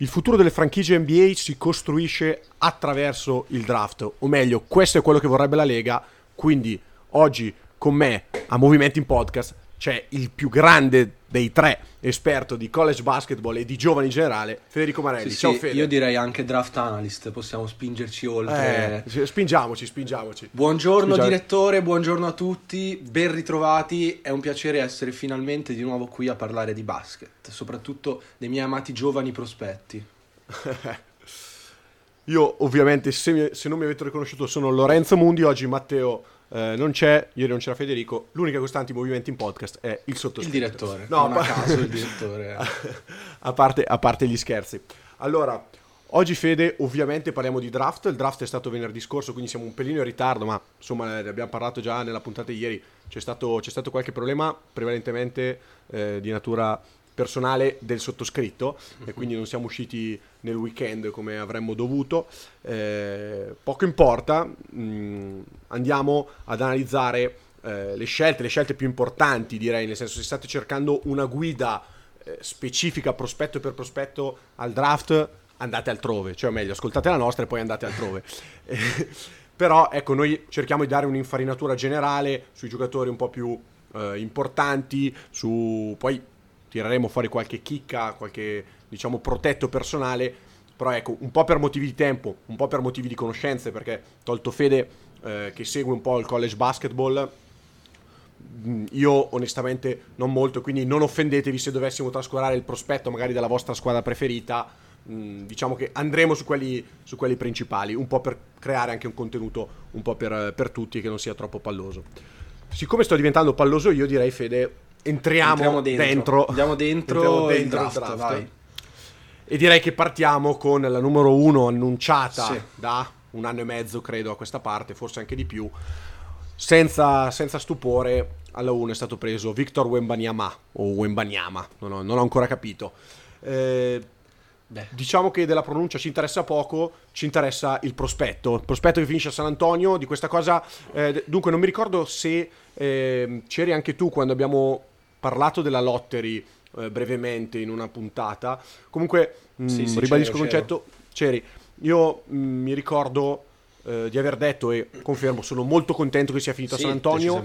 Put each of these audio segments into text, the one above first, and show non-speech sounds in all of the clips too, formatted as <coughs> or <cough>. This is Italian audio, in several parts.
Il futuro delle franchigie NBA si costruisce attraverso il draft, o meglio, questo è quello che vorrebbe la Lega, quindi oggi con me a Movimenti in Podcast c'è il più grande dei tre esperto di college basketball e di giovani in generale, Federico Marelli. Sì, Ciao sì, Fede. Io direi anche draft analyst, possiamo spingerci oltre. Eh, spingiamoci, spingiamoci. Buongiorno Spingiamo- direttore, buongiorno a tutti, ben ritrovati, è un piacere essere finalmente di nuovo qui a parlare di basket, soprattutto dei miei amati giovani prospetti. <laughs> Io ovviamente, se, mi- se non mi avete riconosciuto, sono Lorenzo Mundi, oggi Matteo eh, non c'è, ieri non c'era Federico, l'unica costante in movimenti in podcast è il Il sottoscritto. direttore, No, a caso il <laughs> direttore. a, parte, a parte gli scherzi. Allora, oggi Fede, ovviamente parliamo di draft. Il draft è stato venerdì scorso, quindi siamo un pelino in ritardo, ma insomma ne abbiamo parlato già nella puntata di ieri. C'è stato, c'è stato qualche problema, prevalentemente eh, di natura personale del sottoscritto e quindi non siamo usciti nel weekend come avremmo dovuto. Eh, poco importa, mh, andiamo ad analizzare eh, le scelte, le scelte più importanti direi, nel senso se state cercando una guida eh, specifica prospetto per prospetto al draft, andate altrove, cioè o meglio, ascoltate la nostra e poi andate altrove. <laughs> Eh, Però ecco, noi cerchiamo di dare un'infarinatura generale sui giocatori un po' più eh, importanti, su poi tireremo fuori qualche chicca, qualche diciamo protetto personale, però ecco, un po' per motivi di tempo, un po' per motivi di conoscenze, perché tolto Fede eh, che segue un po' il college basketball, mh, io onestamente non molto, quindi non offendetevi se dovessimo trascurare il prospetto magari della vostra squadra preferita, mh, diciamo che andremo su quelli, su quelli principali, un po' per creare anche un contenuto un po' per, per tutti che non sia troppo palloso. Siccome sto diventando palloso io direi Fede, entriamo, Entriamo dentro. dentro. Andiamo dentro Entriamo il dentro draft, vai. E direi che partiamo con la numero uno annunciata Sì. da un anno e mezzo, credo, a questa parte, forse anche di più. Senza, senza stupore, alla 1 è stato preso Victor Wembanyama, o Wembanyama, non ho, non ho ancora capito. Eh, Beh, diciamo che della pronuncia ci interessa poco, ci interessa il prospetto. Il prospetto che finisce a San Antonio, di questa cosa... eh, dunque, non mi ricordo se ehm, c'eri anche tu quando abbiamo parlato della lottery eh, brevemente in una puntata. Comunque, mh, Sì, sì, ribadisco il concetto. C'eri. Io mh, mi ricordo eh, di aver detto e confermo, sono molto contento che sia finito Sì, a San Antonio.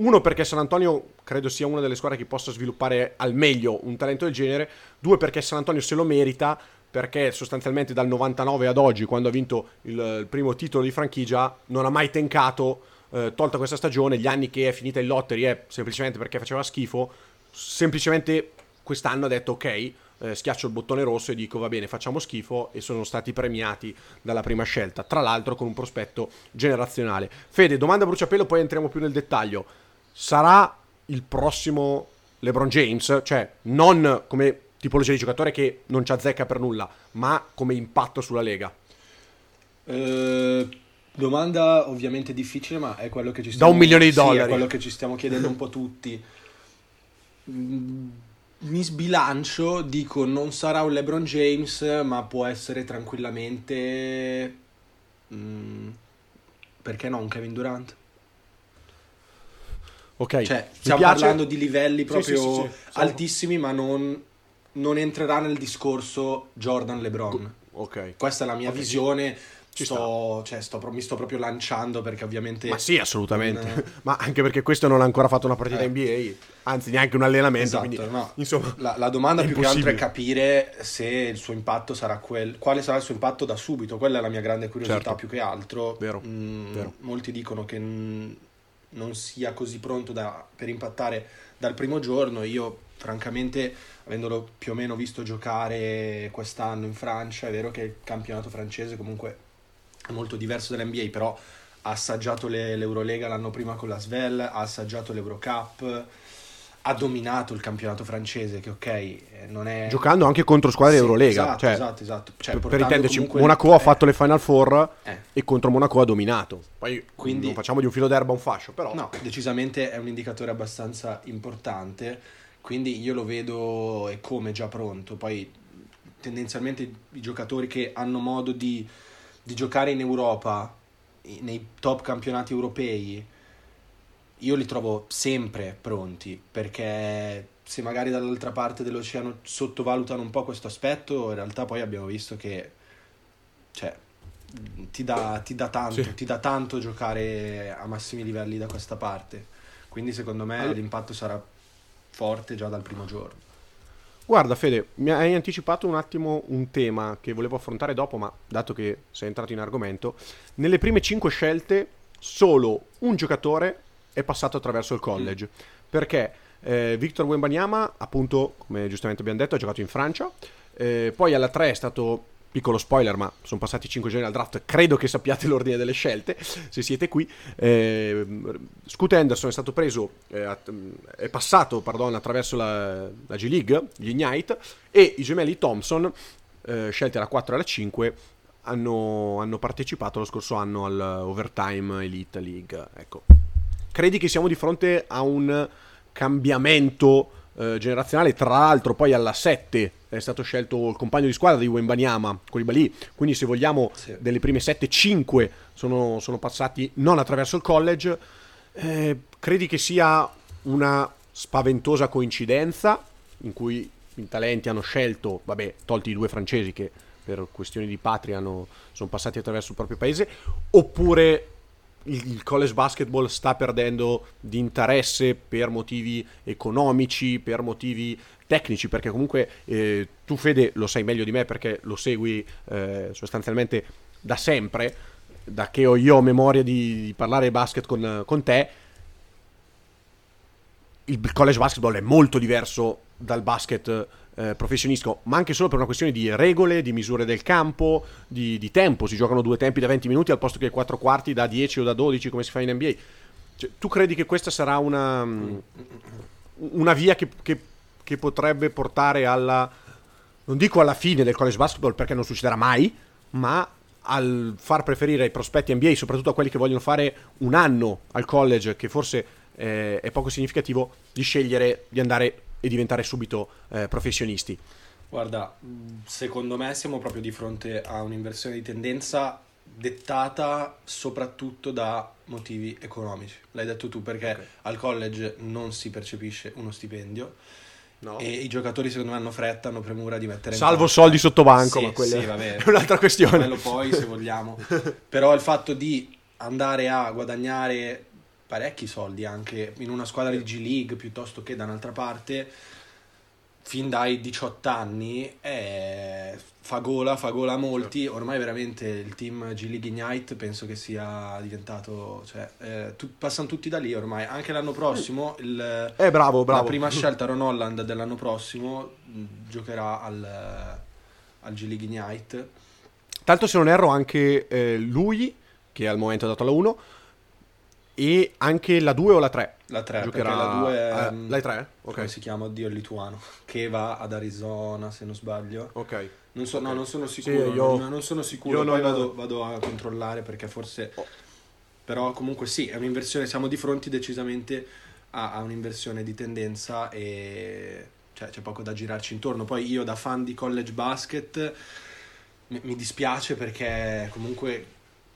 Uno perché San Antonio credo sia una delle squadre che possa sviluppare al meglio un talento del genere, due perché San Antonio se lo merita, perché sostanzialmente dal 99 ad oggi, quando ha vinto il, il primo titolo di franchigia, non ha mai tencato, eh, tolta questa stagione, gli anni che è finita il lottery è semplicemente perché faceva schifo, semplicemente quest'anno ha detto ok, eh, schiaccio il bottone rosso e dico va bene, facciamo schifo e sono stati premiati dalla prima scelta, tra l'altro con un prospetto generazionale. Fede, domanda a bruciapelo, poi entriamo più nel dettaglio. Sarà il prossimo LeBron James, cioè non come tipologia di giocatore che non ci azzecca per nulla, ma come impatto sulla Lega. Eh, domanda ovviamente difficile, ma è quello che ci Da stiamo un milione di sì, è dollari. quello che ci stiamo chiedendo un po' tutti. Mm, Mi sbilancio, dico non sarà un LeBron James, ma può essere tranquillamente mm, perché no, un Kevin Durant? Ok, Cioè, stiamo parlando di livelli proprio sì, sì, sì. Altissimi, ma non, non entrerà nel discorso Jordan LeBron. Ok. Questa è la mia Ok, visione. Ci Sto, cioè, sto mi sto proprio lanciando perché ovviamente Ma sì, assolutamente. Non- <laughs> Ma anche perché questo non ha ancora fatto una partita Eh. NBA, anzi neanche un allenamento. Esatto, quindi, no. insomma, la, la domanda più che altro è capire se il suo impatto sarà quel quale sarà il suo impatto da subito. Quella è la mia grande curiosità Certo. più che altro. Vero, Mm, vero. Molti dicono che non sia così pronto da- per impattare dal primo giorno. Io, francamente, avendolo più o meno visto giocare quest'anno in Francia, è vero che il campionato francese comunque è molto diverso dall'NBA, però ha assaggiato le- l'Eurolega l'anno prima con la Svel, ha assaggiato l'Eurocup, ha dominato il campionato francese, che ok, eh, non è... giocando anche contro squadre Sì, Eurolega. Esatto, cioè, esatto, esatto. Cioè, per intenderci, comunque- Monaco ha eh, fatto le Final Four eh. e contro Monaco ha dominato. Poi Quindi- non facciamo di un filo d'erba un fascio, però. No, decisamente è un indicatore abbastanza importante, quindi io lo vedo e come già pronto. Poi tendenzialmente i giocatori che hanno modo di, di giocare in Europa, nei top campionati europei, io li trovo sempre pronti perché se magari dall'altra parte dell'oceano sottovalutano un po' questo aspetto, in realtà poi abbiamo visto che cioè, ti, dà, ti dà tanto, sì. ti dà tanto giocare a massimi livelli da questa parte. Quindi secondo me allora. l'impatto sarà forte già dal primo giorno. Guarda Fede, mi hai anticipato un attimo un tema che volevo affrontare dopo, ma dato che sei entrato in argomento, nelle prime 5 scelte solo un giocatore è passato attraverso il college. Mm. Perché eh, Victor Wembanyama, appunto, come giustamente abbiamo detto, ha giocato in Francia. Eh, poi alla 3 è stato piccolo spoiler, ma sono passati 5 giorni al draft, credo che sappiate l'ordine delle scelte, se siete qui. Eh, Scoot Henderson è stato preso, eh, è passato pardon, attraverso la, la, G League, gli Ignite, e i gemelli Thompson, eh, scelti alla 4 e alla 5, hanno, hanno, partecipato lo scorso anno all'Overtime Elite League. Ecco. Credi che siamo di fronte a un cambiamento eh, generazionale. Tra l'altro, poi alla 7 è stato scelto il compagno di squadra di Wembanyama, Koulibaly. Quindi, se vogliamo, sì. delle prime 7, 5 sono, sono, passati non attraverso il college. Eh, credi che sia una spaventosa coincidenza in cui i talenti hanno scelto, vabbè, tolti i due francesi che per questioni di patria hanno, sono passati attraverso il proprio paese, oppure il college basketball sta perdendo di interesse per motivi economici, per motivi tecnici, perché comunque eh, tu Fede lo sai meglio di me perché lo segui eh, sostanzialmente da sempre, da che ho io memoria di, di parlare basket con, con te, il college basketball è molto diverso dal basket eh, professionistico, ma anche solo per una questione di regole, di misure del campo, di, di, tempo. Si giocano due tempi da 20 minuti al posto che quattro quarti da 10 o da 12 come si fa in NBA. Cioè, tu credi che questa sarà una, una via che, che, che potrebbe portare alla, non dico alla fine del college basketball perché non succederà mai, ma al far preferire ai prospetti NBA, soprattutto a quelli che vogliono fare un anno al college, che forse eh, è poco significativo, di scegliere di andare e diventare subito eh, professionisti? Guarda, secondo me siamo proprio di fronte a un'inversione di tendenza dettata soprattutto da motivi economici. L'hai detto tu perché okay. al college non si percepisce uno stipendio. No. E i giocatori secondo me hanno fretta, hanno premura di mettere Salvo soldi sotto banco, sì, ma quella sì, vabbè, <laughs> è un'altra questione. Quello poi se vogliamo. <laughs> Però il fatto di andare a guadagnare parecchi soldi anche in una squadra di G League piuttosto che da un'altra parte. Fin dai 18 anni è... fa gola, fa gola a molti. Ormai veramente il team G League Ignite penso che sia diventato cioè, eh, tu... passano tutti da lì ormai. Anche l'anno prossimo il... eh, bravo, bravo. la prima <laughs> scelta Ron Holland dell'anno prossimo giocherà al, al G League Ignite. Tanto se non erro anche eh, lui che al momento ha dato la 1 e anche la 2 o la 3? La 3, Giocherà... la 2 è... Ah, la 3? Ok. Come si chiama? Oddio, il lituano. Che va ad Arizona, se non sbaglio. Ok. Non, so, okay. No, non sono sicuro. Sì, io... non, sono sicuro, poi non... vado, vado, a controllare perché forse... Oh. Però comunque sì, è un'inversione, siamo di fronte decisamente a, a un'inversione di tendenza e cioè, c'è poco da girarci intorno. Poi io da fan di college basket mi, mi dispiace perché comunque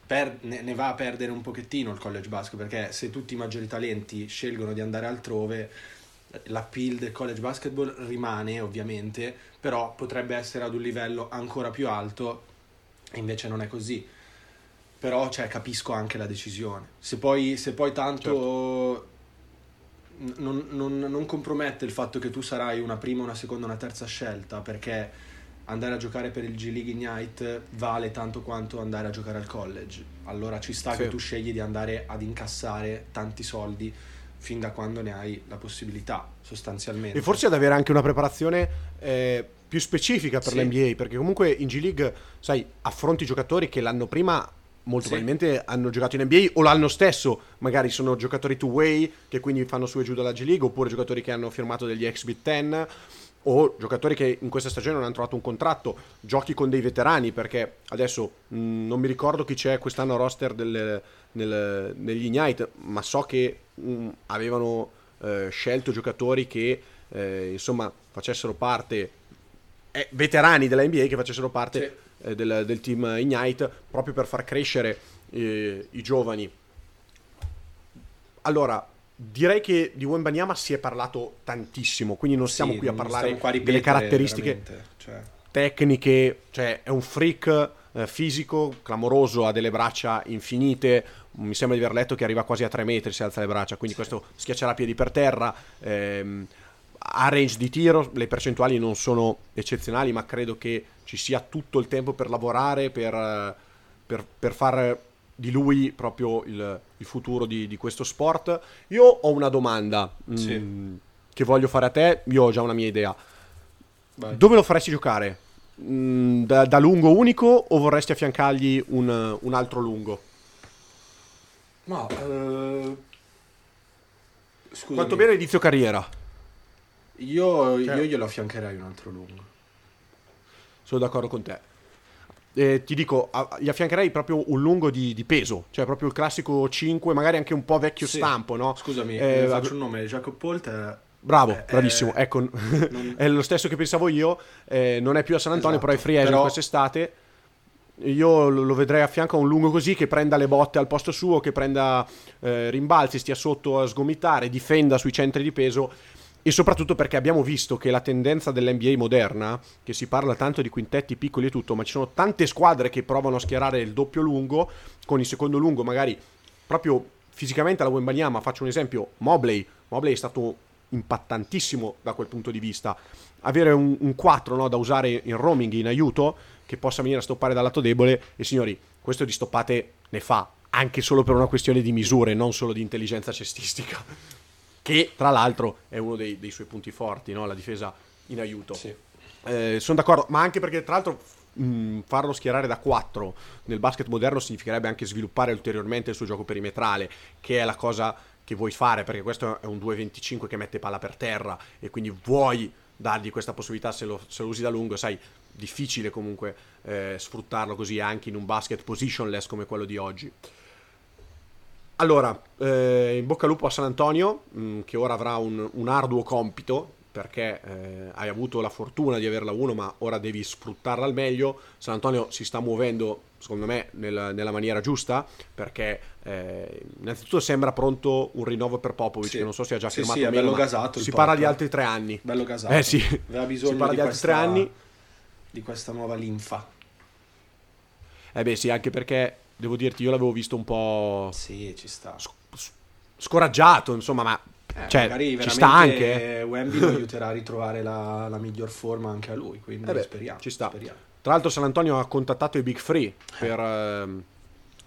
per, ne, ne, va a perdere un pochettino il college basket perché se tutti i maggiori talenti scelgono di andare altrove l'appeal del college basketball rimane ovviamente però potrebbe essere ad un livello ancora più alto e invece non è così però cioè, capisco anche la decisione se poi, se poi tanto certo. non, non, non compromette il fatto che tu sarai una prima, una seconda, una terza scelta perché andare a giocare per il G League Ignite vale tanto quanto andare a giocare al college. Allora ci sta sì. che tu scegli di andare ad incassare tanti soldi fin da quando ne hai la possibilità, sostanzialmente. E forse ad avere anche una preparazione eh, più specifica per sì. l'NBA, perché comunque in G League, sai, affronti giocatori che l'anno prima molto sì. probabilmente hanno giocato in NBA o l'anno stesso magari sono giocatori two-way che quindi fanno su e giù dalla G League oppure giocatori che hanno firmato degli X-Bit 10 o giocatori che in questa stagione non hanno trovato un contratto, giochi con dei veterani perché adesso mh, mm, non mi ricordo chi c'è quest'anno a roster del, nel, negli Ignite, ma so che mh, mm, avevano eh, scelto giocatori che eh, insomma facessero parte, eh, veterani della NBA che facessero parte sì. Eh, del, del, team Ignite proprio per far crescere eh, i giovani. Allora, direi che di Wembanyama si è parlato tantissimo, quindi non stiamo Sì, qui a parlare qua a delle ripetere, caratteristiche cioè. tecniche, cioè è un freak eh, fisico, clamoroso, ha delle braccia infinite, mi sembra di aver letto che arriva quasi a 3 metri se alza le braccia, quindi questo schiaccerà piedi per terra, ehm, ha range di tiro, le percentuali non sono eccezionali, ma credo che ci sia tutto il tempo per lavorare, per, eh, per, per far di lui proprio il, il futuro di, di questo sport. Io ho una domanda mm, Sì. che voglio fare a te, io ho già una mia idea. Vai. Dove lo faresti giocare? Mm, Da, da lungo unico o vorresti affiancargli un, un altro lungo? Ma, eh, scusami, Quanto bene inizio carriera? io, Cioè- io glielo affiancherei un altro lungo. Sono d'accordo con te. Eh, ti dico, a- gli affiancherei proprio un lungo di, di peso, cioè proprio il classico 5, magari anche un po' vecchio Sì. stampo, no? Scusami, Eh, eh, faccio un nome, Jacob Polt è... Bravo, Eh, bravissimo. ecco, <laughs> non- è lo stesso che pensavo io. eh, non è più a San Antonio, Esatto, però è free agent però- quest'estate. Io lo lo vedrei a fianco a un lungo così che prenda le botte al posto suo, che prenda eh, rimbalzi, stia sotto a sgomitare, difenda sui centri di peso. E soprattutto perché abbiamo visto che la tendenza dell'NBA moderna, che si parla tanto di quintetti piccoli e tutto, ma ci sono tante squadre che provano a schierare il doppio lungo, con il secondo lungo magari proprio fisicamente alla Wembanyama, faccio un esempio, Mobley, Mobley è stato impattantissimo da quel punto di vista. Avere un, un 4 no, da usare in roaming, in aiuto, che possa venire a stoppare dal lato debole, e signori, questo di stoppate ne fa, anche solo per una questione di misure, non solo di intelligenza cestistica, che tra l'altro è uno dei, dei suoi punti forti, no? la difesa in aiuto. Sì. Eh, sono d'accordo, ma anche perché tra l'altro mh, farlo schierare da 4 nel basket moderno significherebbe anche sviluppare ulteriormente il suo gioco perimetrale, che è la cosa che vuoi fare, perché questo è un 2.25 che mette palla per terra e quindi vuoi dargli questa possibilità se lo, se lo usi da lungo, sai, difficile comunque eh, sfruttarlo così anche in un basket positionless come quello di oggi. Allora, eh, in bocca al lupo a San Antonio, mh, che ora avrà un, un arduo compito, perché eh, hai avuto la fortuna di averla uno, ma ora devi sfruttarla al meglio. San Antonio si sta muovendo, secondo me, nel- nella maniera giusta, perché eh, innanzitutto sembra pronto un rinnovo per Popovic, Sì. che non so se ha già Sì, firmato sì, meno, bello gasato si parla di altri tre anni. Bello gasato. Eh sì, si parla di, di altri tre questa- anni. Di questa nuova linfa. Eh beh sì, anche perché, devo dirti, io l'avevo visto un po' Sì, ci sta. sc- scoraggiato, insomma, ma Eh, cioè, magari ci sta anche. Wemby lo aiuterà a ritrovare la, la miglior forma anche a lui, quindi Eh beh, speriamo. ci sta. speriamo. Tra l'altro San Antonio ha contattato i Big Free per ehm,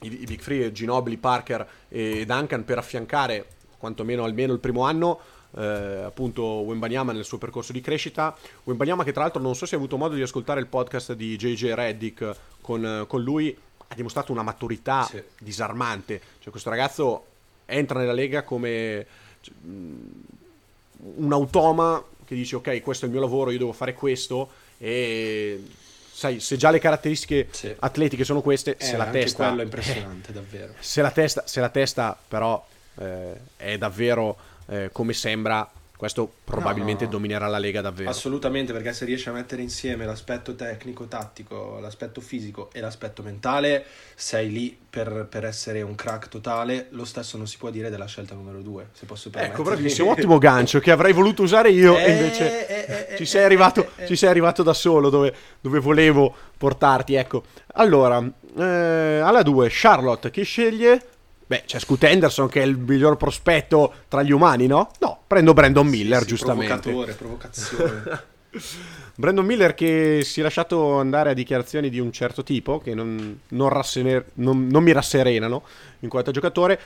i, i Big Free, Ginobili, Parker e Duncan per affiancare quantomeno almeno il primo anno eh, appunto Wembanyama nel suo percorso di crescita. Wembanyama che tra l'altro non so se hai avuto modo di ascoltare il podcast di JJ Reddick con, eh, con lui, ha dimostrato una maturità Sì. disarmante. Cioè questo ragazzo entra nella Lega come cioè, un automa che dice ok questo è il mio lavoro, io devo fare questo e sai se già le caratteristiche Sì. atletiche sono queste, Eh, se la testa quello è <laughs> impressionante, davvero. se la testa, se la testa però eh, è davvero eh, come sembra, questo probabilmente no. dominerà la Lega davvero. Assolutamente, perché se riesci a mettere insieme l'aspetto tecnico, tattico, l'aspetto fisico e l'aspetto mentale, sei lì per, per essere un crack totale. Lo stesso non si può dire della scelta numero due, se posso Ecco, permettermi. bravissimo, <laughs> ottimo gancio che avrei voluto usare io e Eh, invece eh, eh, ci sei arrivato, ci sei arrivato da solo dove, dove volevo portarti. Ecco, allora, alla 2, Charlotte che sceglie? Beh, c'è Scoot Henderson che è il miglior prospetto tra gli umani, no? No, prendo Brandon Miller, Sì, sì, giustamente. Provocatore, provocazione. <laughs> Brandon Miller che si è lasciato andare a dichiarazioni di un certo tipo che non, non rassener- non- non mi rasserenano in quanto giocatore.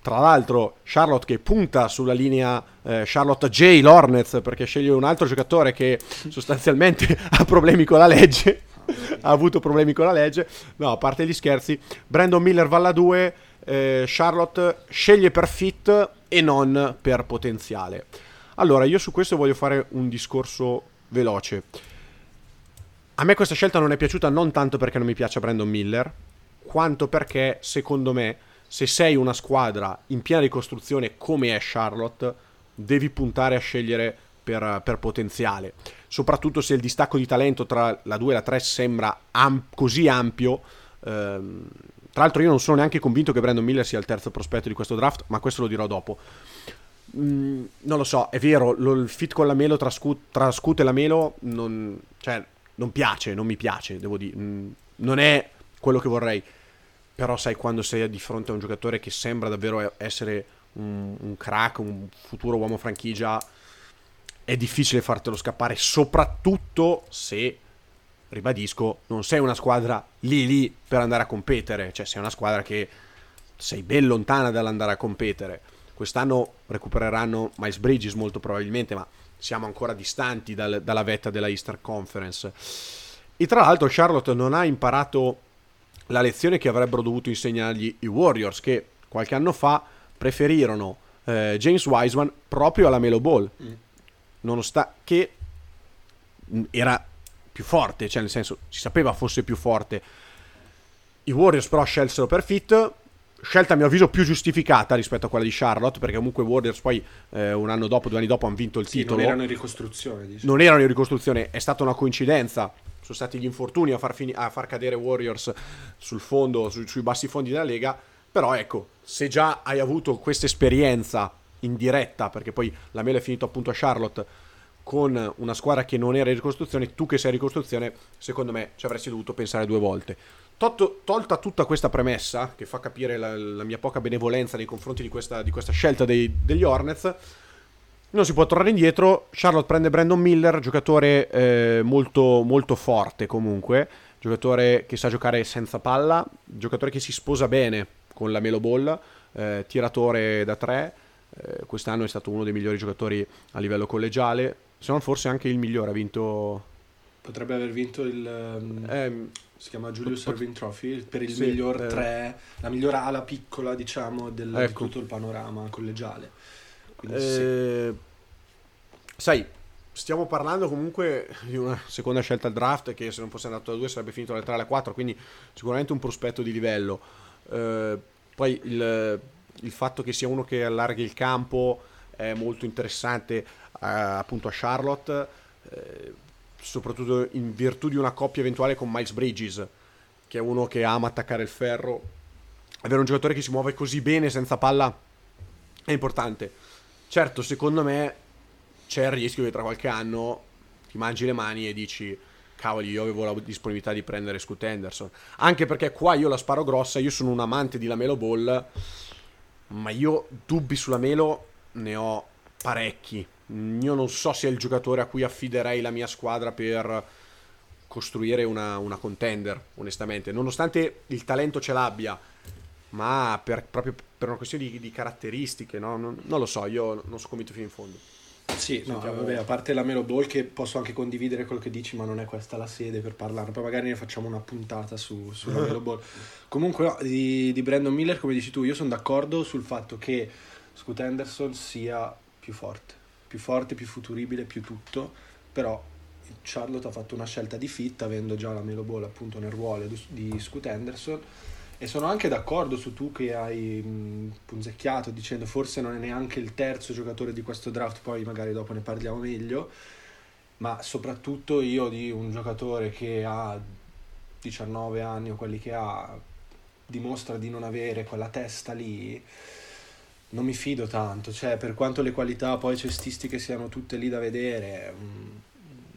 Tra l'altro, Charlotte che punta sulla linea eh, Charlotte J. Lornez perché sceglie un altro giocatore che sostanzialmente <laughs> ha problemi con la legge. <laughs> ha avuto problemi con la legge. No, a parte gli scherzi, Brandon Miller va alla 2. Eh, Charlotte sceglie per fit e non per potenziale. Allora, io su questo voglio fare un discorso veloce. A me questa scelta non è piaciuta non tanto perché non mi piace Brandon Miller, quanto perché, secondo me, se sei una squadra in piena ricostruzione come è Charlotte, devi puntare a scegliere per, per potenziale. Soprattutto se il distacco di talento tra la 2 e la 3 sembra am- così ampio. Ehm, tra l'altro io non sono neanche convinto che Brandon Miller sia il terzo prospetto di questo draft, ma questo lo dirò dopo. Mm, non lo so, è vero, lo, il fit con la Melo tra, Scoot, e la Melo non, cioè, non piace, non mi piace, devo dire. Mm, non è quello che vorrei. Però sai quando sei di fronte a un giocatore che sembra davvero essere un, un crack, un futuro uomo franchigia, è difficile fartelo scappare, soprattutto se, ribadisco, non sei una squadra lì lì per andare a competere, cioè sei una squadra che sei ben lontana dall'andare a competere. Quest'anno recupereranno Miles Bridges molto probabilmente, ma siamo ancora distanti dal, dalla vetta della Easter Conference. E tra l'altro Charlotte non ha imparato la lezione che avrebbero dovuto insegnargli i Warriors, che qualche anno fa preferirono eh, James Wiseman proprio alla Melo Ball, mm. nonostante che era più forte, cioè nel senso si sapeva fosse più forte. I Warriors però scelsero per fit, scelta a mio avviso più giustificata rispetto a quella di Charlotte, perché comunque i Warriors poi eh, un anno dopo, due anni dopo hanno vinto il sì, titolo. Non erano in ricostruzione. Diciamo. Non erano in ricostruzione, è stata una coincidenza. Sono stati gli infortuni a far, fini- a far cadere Warriors sul fondo, su- sui bassi fondi della Lega. Però ecco, se già hai avuto questa esperienza in diretta, perché poi la mela è finito appunto a Charlotte, con una squadra che non era in ricostruzione, tu che sei in ricostruzione, secondo me ci avresti dovuto pensare due volte. Tolto, tolta tutta questa premessa, che fa capire la, la, mia poca benevolenza nei confronti di questa, di questa scelta dei, degli Hornets, non si può tornare indietro. Charlotte prende Brandon Miller, giocatore eh, molto, molto forte comunque, giocatore che sa giocare senza palla, giocatore che si sposa bene con la Melo Ball, eh, tiratore da tre. Eh, quest'anno è stato uno dei migliori giocatori a livello collegiale, se non forse anche il migliore, ha vinto... Potrebbe aver vinto il... Eh, si chiama Julius Erving Trophy per il sì, miglior eh. tre, la miglior ala piccola diciamo del, ecco. di tutto il panorama collegiale. Quindi, eh, sì. Sai, stiamo parlando comunque di una seconda scelta al draft che se non fosse andato da 2 sarebbe finito alle 3 alle 4, quindi sicuramente un prospetto di livello. Eh, poi il, il, fatto che sia uno che allarghi il campo è molto interessante eh, appunto a Charlotte eh, soprattutto in virtù di una coppia eventuale con Miles Bridges, che è uno che ama attaccare il ferro. Avere un giocatore che si muove così bene senza palla è importante. Certo, secondo me c'è il rischio che tra qualche anno ti mangi le mani e dici cavoli, io avevo la disponibilità di prendere Scoot Henderson. Anche perché qua io la sparo grossa, io sono un amante di Lamelo Ball, ma io dubbi sulla Melo ne ho parecchi. Io non so se è il giocatore a cui affiderei la mia squadra per costruire una, una contender, onestamente. Nonostante il talento ce l'abbia, ma per, proprio per una questione di, di caratteristiche, no? non, non, lo so, io non sono convinto fino in fondo. Sì, no, vabbè, a parte la Melo Ball che posso anche condividere quello che dici, ma non è questa la sede per parlare. Poi magari ne facciamo una puntata su, sulla <laughs> Melo Ball. Comunque, no, di, di Brandon Miller, come dici tu, io sono d'accordo sul fatto che Scoot Henderson sia più forte. Più forte, più futuribile, più tutto, però Charlotte ha fatto una scelta di fit avendo già la Melo Ball appunto nel ruolo di Scoot Henderson. E sono anche d'accordo su tu che hai mh, punzecchiato dicendo forse non è neanche il terzo giocatore di questo draft, poi magari dopo ne parliamo meglio, ma soprattutto io di un giocatore che ha 19 anni o quelli che ha dimostra di non avere quella testa lì non mi fido tanto, cioè per quanto le qualità poi cestistiche siano tutte lì da vedere, un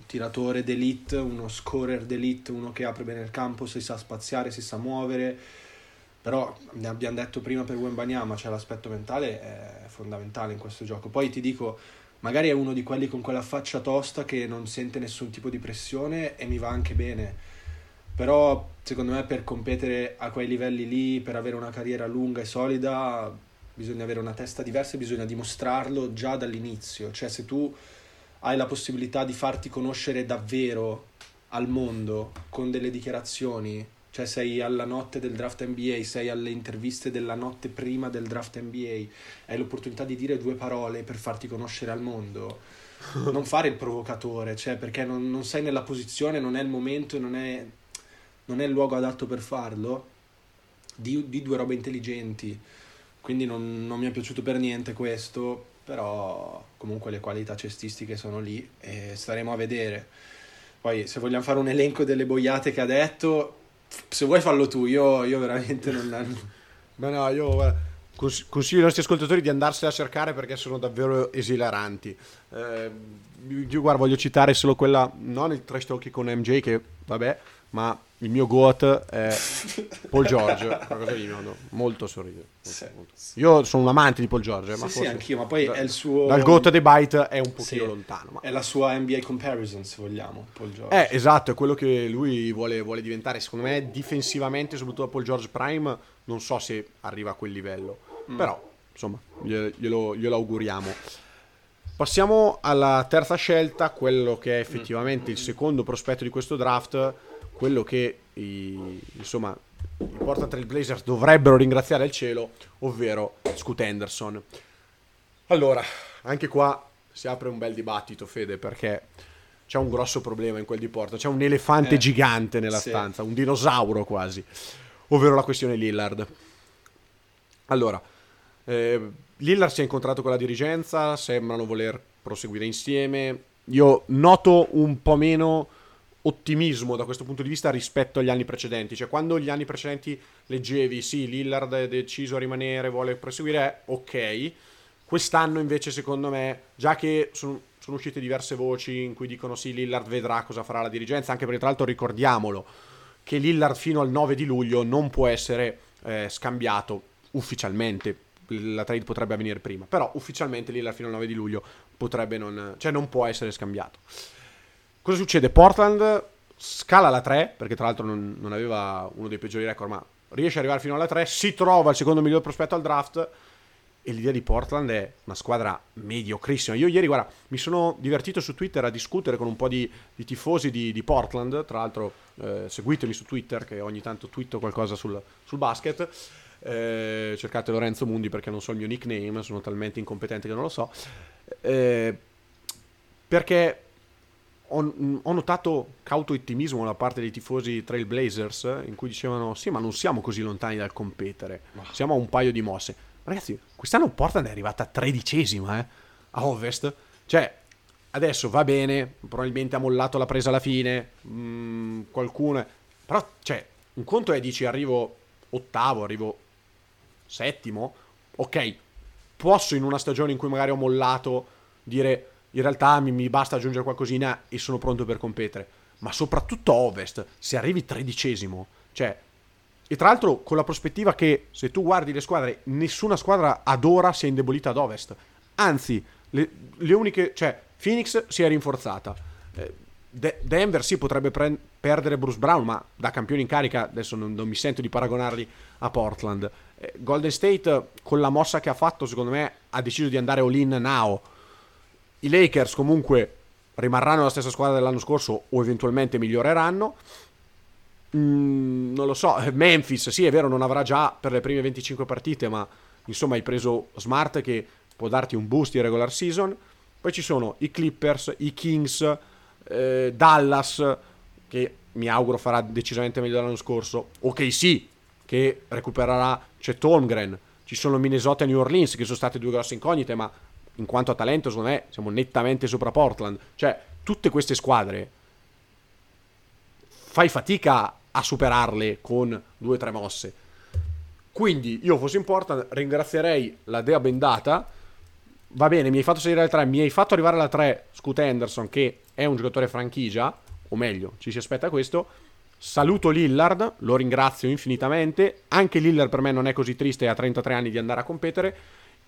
tiratore d'elite, uno scorer d'elite, uno che apre bene il campo, si sa spaziare, si sa muovere, però ne abbiamo detto prima per Wembanyama, cioè l'aspetto mentale è fondamentale in questo gioco. Poi ti dico, magari è uno di quelli con quella faccia tosta che non sente nessun tipo di pressione e mi va anche bene, però secondo me per competere a quei livelli lì, per avere una carriera lunga e solida, bisogna avere una testa diversa e bisogna dimostrarlo già dall'inizio. Cioè, se tu hai la possibilità di farti conoscere davvero al mondo con delle dichiarazioni, cioè sei alla notte del draft NBA, sei alle interviste della notte prima del draft NBA, hai l'opportunità di dire due parole per farti conoscere al mondo. <laughs> Non fare il provocatore, cioè perché non, non sei nella posizione, non è il momento, non è, non è il luogo adatto per farlo. Di, di due robe intelligenti quindi non, non, mi è piaciuto per niente questo, però comunque le qualità cestistiche sono lì e staremo a vedere. Poi se vogliamo fare un elenco delle boiate che ha detto, se vuoi fallo tu, io, io veramente non... <laughs> Beh no, io consiglio ai nostri ascoltatori di andarsela a cercare perché sono davvero esilaranti. Eh, io guarda, voglio citare solo quella, non il trash talk con MJ che vabbè, ma il mio goat è Paul George, qualcosa di mio, molto sorride. Sì, Io sono un amante di Paul George, sì, ma sì, anch'io, ma poi da, è il suo dal goat dei bite è un pochino sì, lontano. Ma... È la sua NBA comparison, se vogliamo, Paul George. Eh, esatto, è quello che lui vuole, vuole diventare. Secondo me, difensivamente, soprattutto a Paul George Prime, non so se arriva a quel livello, mm. però insomma, glielo, glielo auguriamo. Passiamo alla terza scelta, quello che è effettivamente il secondo prospetto di questo draft, quello che i, insomma, i Portland Trail Blazers dovrebbero ringraziare il cielo, ovvero Scoot Henderson. Allora, anche qua si apre un bel dibattito, Fede, perché c'è un grosso problema in quel di Porto, c'è un elefante eh, gigante nella sì. stanza, un dinosauro quasi, ovvero la questione Lillard. Allora, eh, Lillard si è incontrato con la dirigenza, sembrano voler proseguire insieme. Io noto un po' meno ottimismo da questo punto di vista rispetto agli anni precedenti. Cioè, quando gli anni precedenti leggevi, sì, Lillard è deciso a rimanere, vuole proseguire, ok. Quest'anno invece, secondo me, già che sono, sono uscite diverse voci in cui dicono sì, Lillard vedrà cosa farà la dirigenza, anche perché tra l'altro ricordiamolo che Lillard fino al 9 di luglio non può essere eh, scambiato ufficialmente la trade potrebbe avvenire prima, però ufficialmente Lillard fino al 9 di luglio potrebbe non, cioè non può essere scambiato. Cosa succede? Portland scala la 3, perché tra l'altro non, non aveva uno dei peggiori record, ma riesce ad arrivare fino alla 3, si trova il secondo miglior prospetto al draft e l'idea di Portland è una squadra mediocrissima. Io ieri, guarda, mi sono divertito su Twitter a discutere con un po' di, di tifosi di, di, Portland, tra l'altro eh, seguitemi su Twitter che ogni tanto twitto qualcosa sul, sul basket eh, cercate Lorenzo Mundi perché non so il mio nickname, sono talmente incompetente che non lo so. Eh, perché ho, ho, notato cauto ottimismo da parte dei tifosi Trailblazers in cui dicevano sì ma non siamo così lontani dal competere, siamo a un paio di mosse. Ragazzi, quest'anno Portland è arrivata tredicesima eh, a Ovest. Cioè, adesso va bene, probabilmente ha mollato la presa alla fine, mh, mm, qualcuno... Però, cioè, un conto è dici arrivo ottavo, arrivo settimo, ok, posso in una stagione in cui magari ho mollato dire in realtà mi, mi basta aggiungere qualcosina e sono pronto per competere, ma soprattutto a Ovest, se arrivi tredicesimo, cioè, e tra l'altro con la prospettiva che se tu guardi le squadre, nessuna squadra ad ora si è indebolita ad Ovest, anzi, le, le uniche, cioè, Phoenix si è rinforzata. Eh, De- Denver sì potrebbe pre- perdere Bruce Brown, ma da campione in carica adesso non, non mi sento di paragonarli a Portland. Eh, Golden State con la mossa che ha fatto secondo me ha deciso di andare all-in now. I Lakers comunque rimarranno la stessa squadra dell'anno scorso o eventualmente miglioreranno. Mm, non lo so, Memphis sì è vero non avrà già per le prime 25 partite ma insomma hai preso Smart che può darti un boost in regular season. Poi ci sono i Clippers, i Kings, eh, Dallas che mi auguro farà decisamente meglio dell'anno scorso. Ok sì, che recupererà c'è Tongren, ci sono Minnesota e New Orleans che sono state due grosse incognite, ma in quanto a talento secondo me siamo nettamente sopra Portland. Cioè, tutte queste squadre fai fatica a superarle con due o tre mosse. Quindi io fossi in Portland ringrazierei la dea bendata. Va bene, mi hai fatto salire alle 3, mi hai fatto arrivare alla 3 Scoot Henderson che è un giocatore franchigia, o meglio, ci si aspetta questo Saluto Lillard, lo ringrazio infinitamente. Anche Lillard per me non è così triste a 33 anni di andare a competere.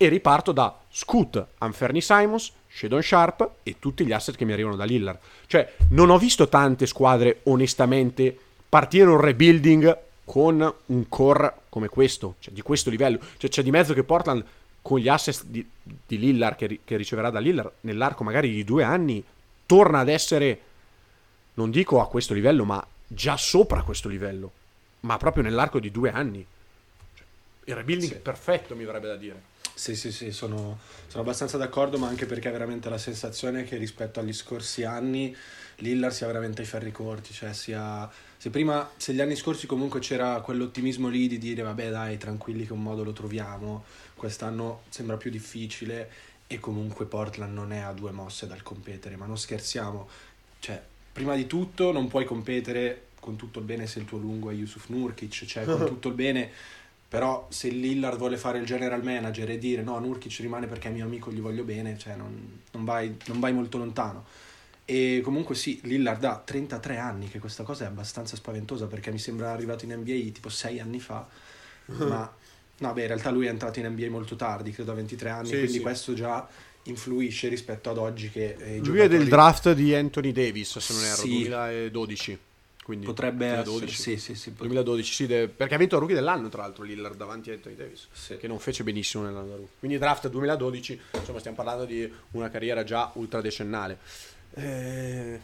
E riparto da Scoot, Anferni Simons, Shadon Sharp e tutti gli asset che mi arrivano da Lillard. Cioè, non ho visto tante squadre onestamente partire un rebuilding con un core come questo, cioè di questo livello. Cioè, c'è di mezzo che Portland con gli asset di, di Lillard che, che riceverà da Lillard nell'arco magari di due anni torna ad essere, non dico a questo livello, ma già sopra questo livello, ma proprio nell'arco di due anni. Cioè, il rebuilding sì. perfetto, mi verrebbe da dire. Sì, sì, sì, sono, sono, abbastanza d'accordo, ma anche perché è veramente la sensazione che rispetto agli scorsi anni Lillard sia veramente ai ferri corti, cioè sia... Se prima, se gli anni scorsi comunque c'era quell'ottimismo lì di dire vabbè dai, tranquilli che un modo lo troviamo, quest'anno sembra più difficile e comunque Portland non è a due mosse dal competere, ma non scherziamo, cioè prima di tutto non puoi competere con tutto il bene se il tuo lungo è Yusuf Nurkic, cioè con <laughs> tutto il bene Però se Lillard vuole fare il general manager e dire no, Nurkic rimane perché è mio amico, gli voglio bene, cioè non, non, vai, non vai molto lontano. E comunque sì, Lillard ha 33 anni, che questa cosa è abbastanza spaventosa perché mi sembra arrivato in NBA tipo 6 anni fa, <laughs> ma no, beh, in realtà lui è entrato in NBA molto tardi, credo a 23 anni, sì, quindi sì. questo già influisce rispetto ad oggi che... Eh, lui giocatori... è del draft di Anthony Davis, se non erro, sì. 2012. Quindi potrebbe 2012. essere, sì, sì, sì, 2012, sì, de... perché ha vinto il rookie dell'anno tra l'altro Lillard davanti a Anthony Davis, sì. che non fece benissimo nell'anno rookie. Quindi draft 2012, insomma stiamo parlando di una carriera già ultradecennale. Eh...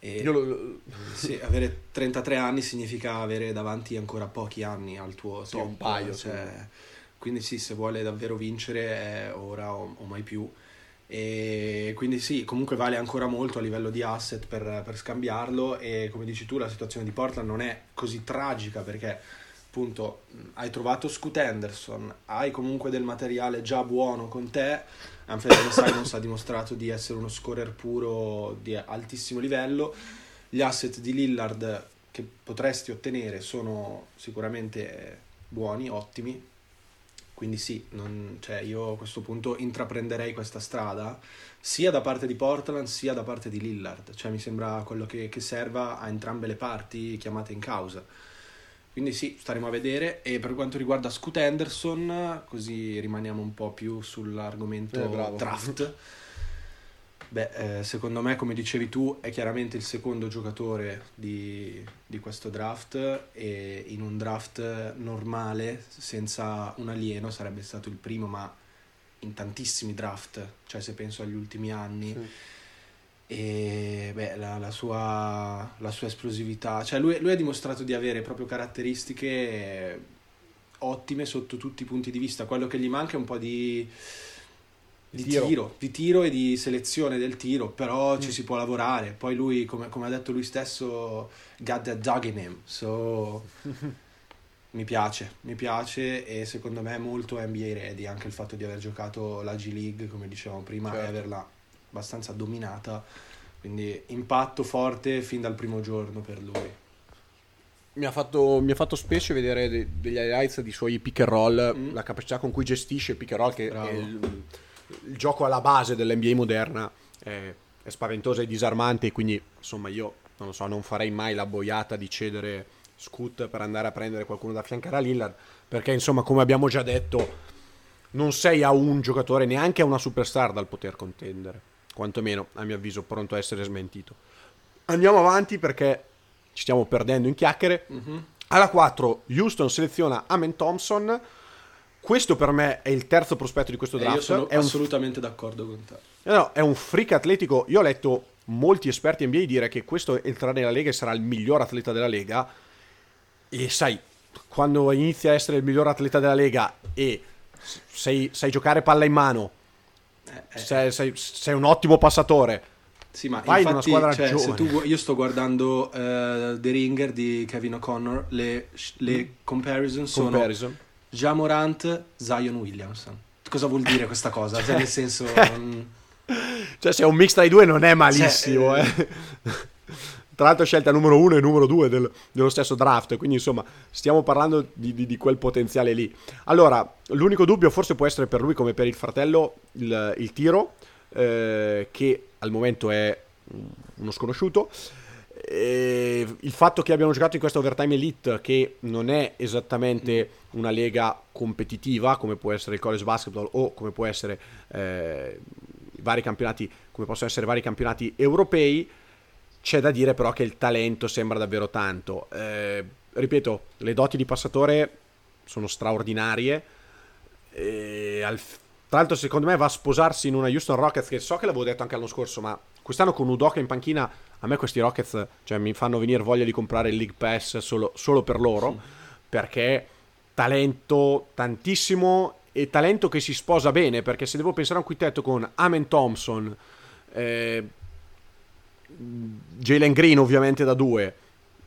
E, lo... sì, avere 33 anni significa avere davanti ancora pochi anni al tuo sì, top. un paio. Cioè, quindi sì, se vuole davvero vincere è ora o, o mai più. E quindi sì, comunque vale ancora molto a livello di asset per, per, scambiarlo e come dici tu la situazione di Portland non è così tragica perché appunto hai trovato Scoot Henderson, hai comunque del materiale già buono con te, Anthony <coughs> Simons ha dimostrato di essere uno scorer puro di altissimo livello, gli asset di Lillard che potresti ottenere sono sicuramente buoni, ottimi, quindi sì, non, cioè io a questo punto intraprenderei questa strada sia da parte di Portland sia da parte di Lillard, cioè mi sembra quello che, che serva a entrambe le parti chiamate in causa. Quindi sì, staremo a vedere. E per quanto riguarda Scoot Anderson, così rimaniamo un po' più sull'argomento eh, draft. <laughs> Beh, eh, secondo me, come dicevi tu, è chiaramente il secondo giocatore di, di, questo draft e in un draft normale, senza un alieno, sarebbe stato il primo, ma in tantissimi draft, cioè se penso agli ultimi anni. Sì. E beh, la, la, sua, la sua esplosività, cioè lui, lui ha dimostrato di avere proprio caratteristiche ottime sotto tutti i punti di vista. Quello che gli manca è un po' di di tiro. tiro. di tiro e di selezione del tiro, però mm. ci si può lavorare. Poi lui, come, come, ha detto lui stesso, got that dog in him, so <laughs> mi piace, mi piace e secondo me è molto NBA ready anche il fatto di aver giocato la G League, come dicevamo prima, certo. e averla abbastanza dominata, quindi impatto forte fin dal primo giorno per lui. Mi ha, fatto, mi ha fatto specie vedere de- degli highlights di suoi pick and roll, mm. la capacità con cui gestisce il pick and roll che Bravo. è il, il gioco alla base dell'NBA moderna è, è spaventosa e disarmante, quindi insomma io non lo so, non farei mai la boiata di cedere Scoot per andare a prendere qualcuno da affiancare a Lillard, perché insomma come abbiamo già detto non sei a un giocatore, neanche a una superstar dal poter contendere, quantomeno a mio avviso pronto a essere smentito. Andiamo avanti perché ci stiamo perdendo in chiacchiere. Mm-hmm. Alla 4 Houston seleziona Amen Thompson questo per me è il terzo prospetto di questo draft. Eh, io sono è assolutamente un... d'accordo con te. No, è un freak atletico. Io ho letto molti esperti NBA dire che questo entrerà nella Lega e sarà il miglior atleta della Lega. E sai, quando inizia a essere il miglior atleta della Lega e sai, sai giocare palla in mano, eh, eh. Sei, sei, sei, un ottimo passatore. Sì, ma vai infatti, in una squadra cioè, se tu, io sto guardando uh, The Ringer di Kevin O'Connor, le, le mm. comparison sono comparison. Jamorant, Zion Williamson. Cosa vuol dire questa cosa? Cioè, nel senso... <laughs> cioè, se è un mix tra i due non è malissimo, cioè, eh. Tra l'altro scelta numero uno e numero due del, dello stesso draft, quindi insomma stiamo parlando di, di, di, quel potenziale lì. Allora, l'unico dubbio forse può essere per lui come per il fratello il, il tiro, eh, che al momento è uno sconosciuto. E il fatto che abbiano giocato in questa overtime elite che non è esattamente una lega competitiva come può essere il college basketball o come può essere eh, vari campionati come possono essere vari campionati europei c'è da dire però che il talento sembra davvero tanto. Eh, ripeto le doti di passatore sono straordinarie. E al, tra l'altro secondo me va a sposarsi in una Houston Rockets che so che l'avevo detto anche l'anno scorso ma quest'anno con Udoka in panchina a me questi Rockets cioè, mi fanno venire voglia di comprare il League Pass solo, solo per loro, sì. perché talento tantissimo e talento che si sposa bene, perché se devo pensare a un quintetto con Amen Thompson, eh, Jalen Green ovviamente da due,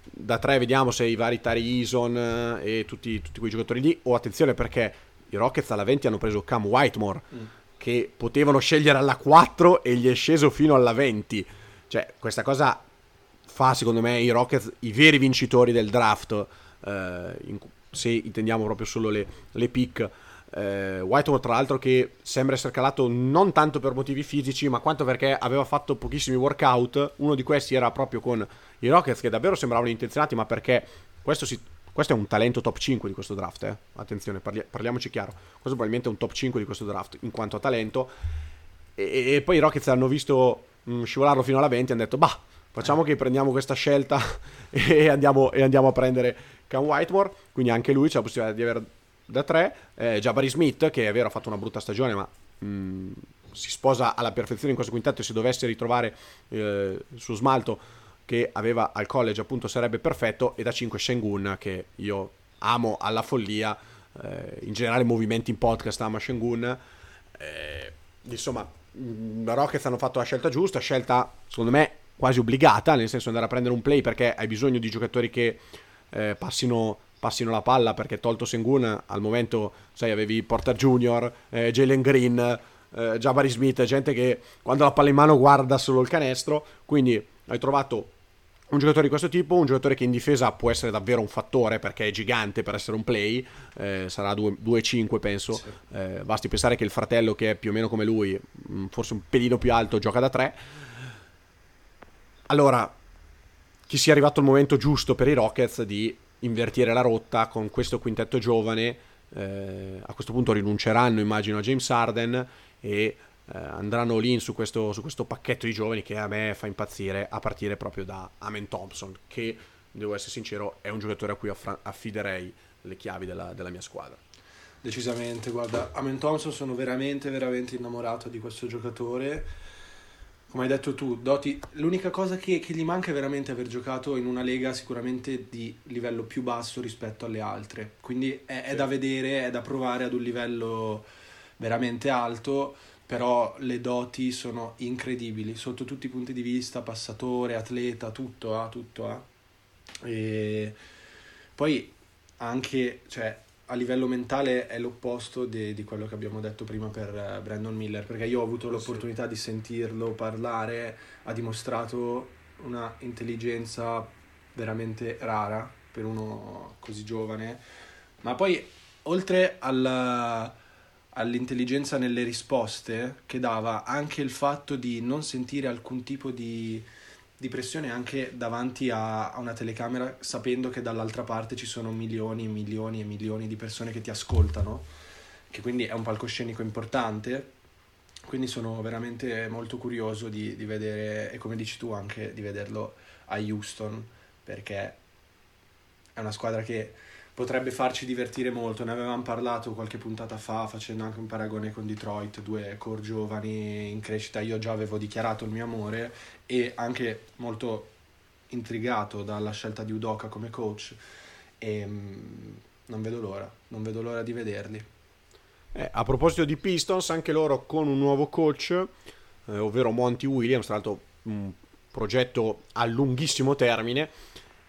da tre vediamo se i vari Tari Eason e tutti, tutti, quei giocatori lì, o attenzione perché i Rockets alla 20 hanno preso Cam Whitemore, mm. che potevano scegliere alla 4 e gli è sceso fino alla 20 cioè, questa cosa fa secondo me i Rockets i veri vincitori del draft. Eh, in, se intendiamo proprio solo le, le pick. Eh, Whitemore, tra l'altro, che sembra essere calato non tanto per motivi fisici, ma quanto perché aveva fatto pochissimi workout. Uno di questi era proprio con i Rockets, che davvero sembravano intenzionati, ma perché questo, si, questo è un talento top 5 di questo draft. Eh? Attenzione, parli, parliamoci chiaro. Questo probabilmente è un top 5 di questo draft in quanto a talento. E, e poi i Rockets hanno visto mh, mm, scivolarlo fino alla 20 e hanno detto, bah, facciamo che prendiamo questa scelta <laughs> e andiamo, e andiamo a prendere Cam Whitemore. Quindi anche lui c'è la possibilità di avere da 3. Eh, Jabari Smith, che è vero ha fatto una brutta stagione, ma mh, mm, si sposa alla perfezione in questo quintetto e se dovesse ritrovare eh, su smalto che aveva al college appunto sarebbe perfetto e da 5 Shengun che io amo alla follia eh, in generale movimenti in podcast ama Shengun eh, insomma mm, Rockets hanno fatto la scelta giusta scelta secondo me quasi obbligata nel senso andare a prendere un play perché hai bisogno di giocatori che eh, passino passino la palla perché tolto Sengun al momento sai avevi Porter Junior eh, Jalen Green eh, Jabari Smith gente che quando la palla in mano guarda solo il canestro quindi hai trovato un giocatore di questo tipo, un giocatore che in difesa può essere davvero un fattore perché è gigante per essere un play, eh, sarà 2-5 penso, sì. eh, basti pensare che il fratello che è più o meno come lui, mm, forse un pelino più alto, gioca da 3. Allora, che sia arrivato il momento giusto per i Rockets di invertire la rotta con questo quintetto giovane, eh, a questo punto rinunceranno immagino a James Harden e eh, andranno lì su questo, su questo, pacchetto di giovani che a me fa impazzire a partire proprio da Amen Thompson che devo essere sincero è un giocatore a cui affra- affiderei le chiavi della, della mia squadra. Decisamente guarda Amen Thompson sono veramente veramente innamorato di questo giocatore. Come hai detto tu doti l'unica cosa che, che gli manca è veramente aver giocato in una lega sicuramente di livello più basso rispetto alle altre. Quindi è, è da vedere è da provare ad un livello veramente alto però le doti sono incredibili sotto tutti i punti di vista, passatore, atleta, tutto ha, tutto ha. E poi anche, cioè, a livello mentale è l'opposto di, di quello che abbiamo detto prima per eh, Brandon Miller, perché io ho avuto l'opportunità di sentirlo parlare, ha dimostrato una intelligenza veramente rara per uno così giovane, ma poi oltre alla all'intelligenza nelle risposte che dava anche il fatto di non sentire alcun tipo di, di pressione anche davanti a, a, una telecamera sapendo che dall'altra parte ci sono milioni e milioni e milioni di persone che ti ascoltano, che quindi è un palcoscenico importante. Quindi sono veramente molto curioso di, di vedere, e come dici tu anche, di vederlo a Houston, perché è una squadra che potrebbe farci divertire molto. Ne avevamo parlato qualche puntata fa facendo anche un paragone con Detroit, due core giovani in crescita. Io già avevo dichiarato il mio amore e anche molto intrigato dalla scelta di Udoka come coach e mm, non vedo l'ora, non vedo l'ora di vederli. Eh, a proposito di Pistons, anche loro con un nuovo coach, eh, ovvero Monty Williams, tra l'altro un progetto a lunghissimo termine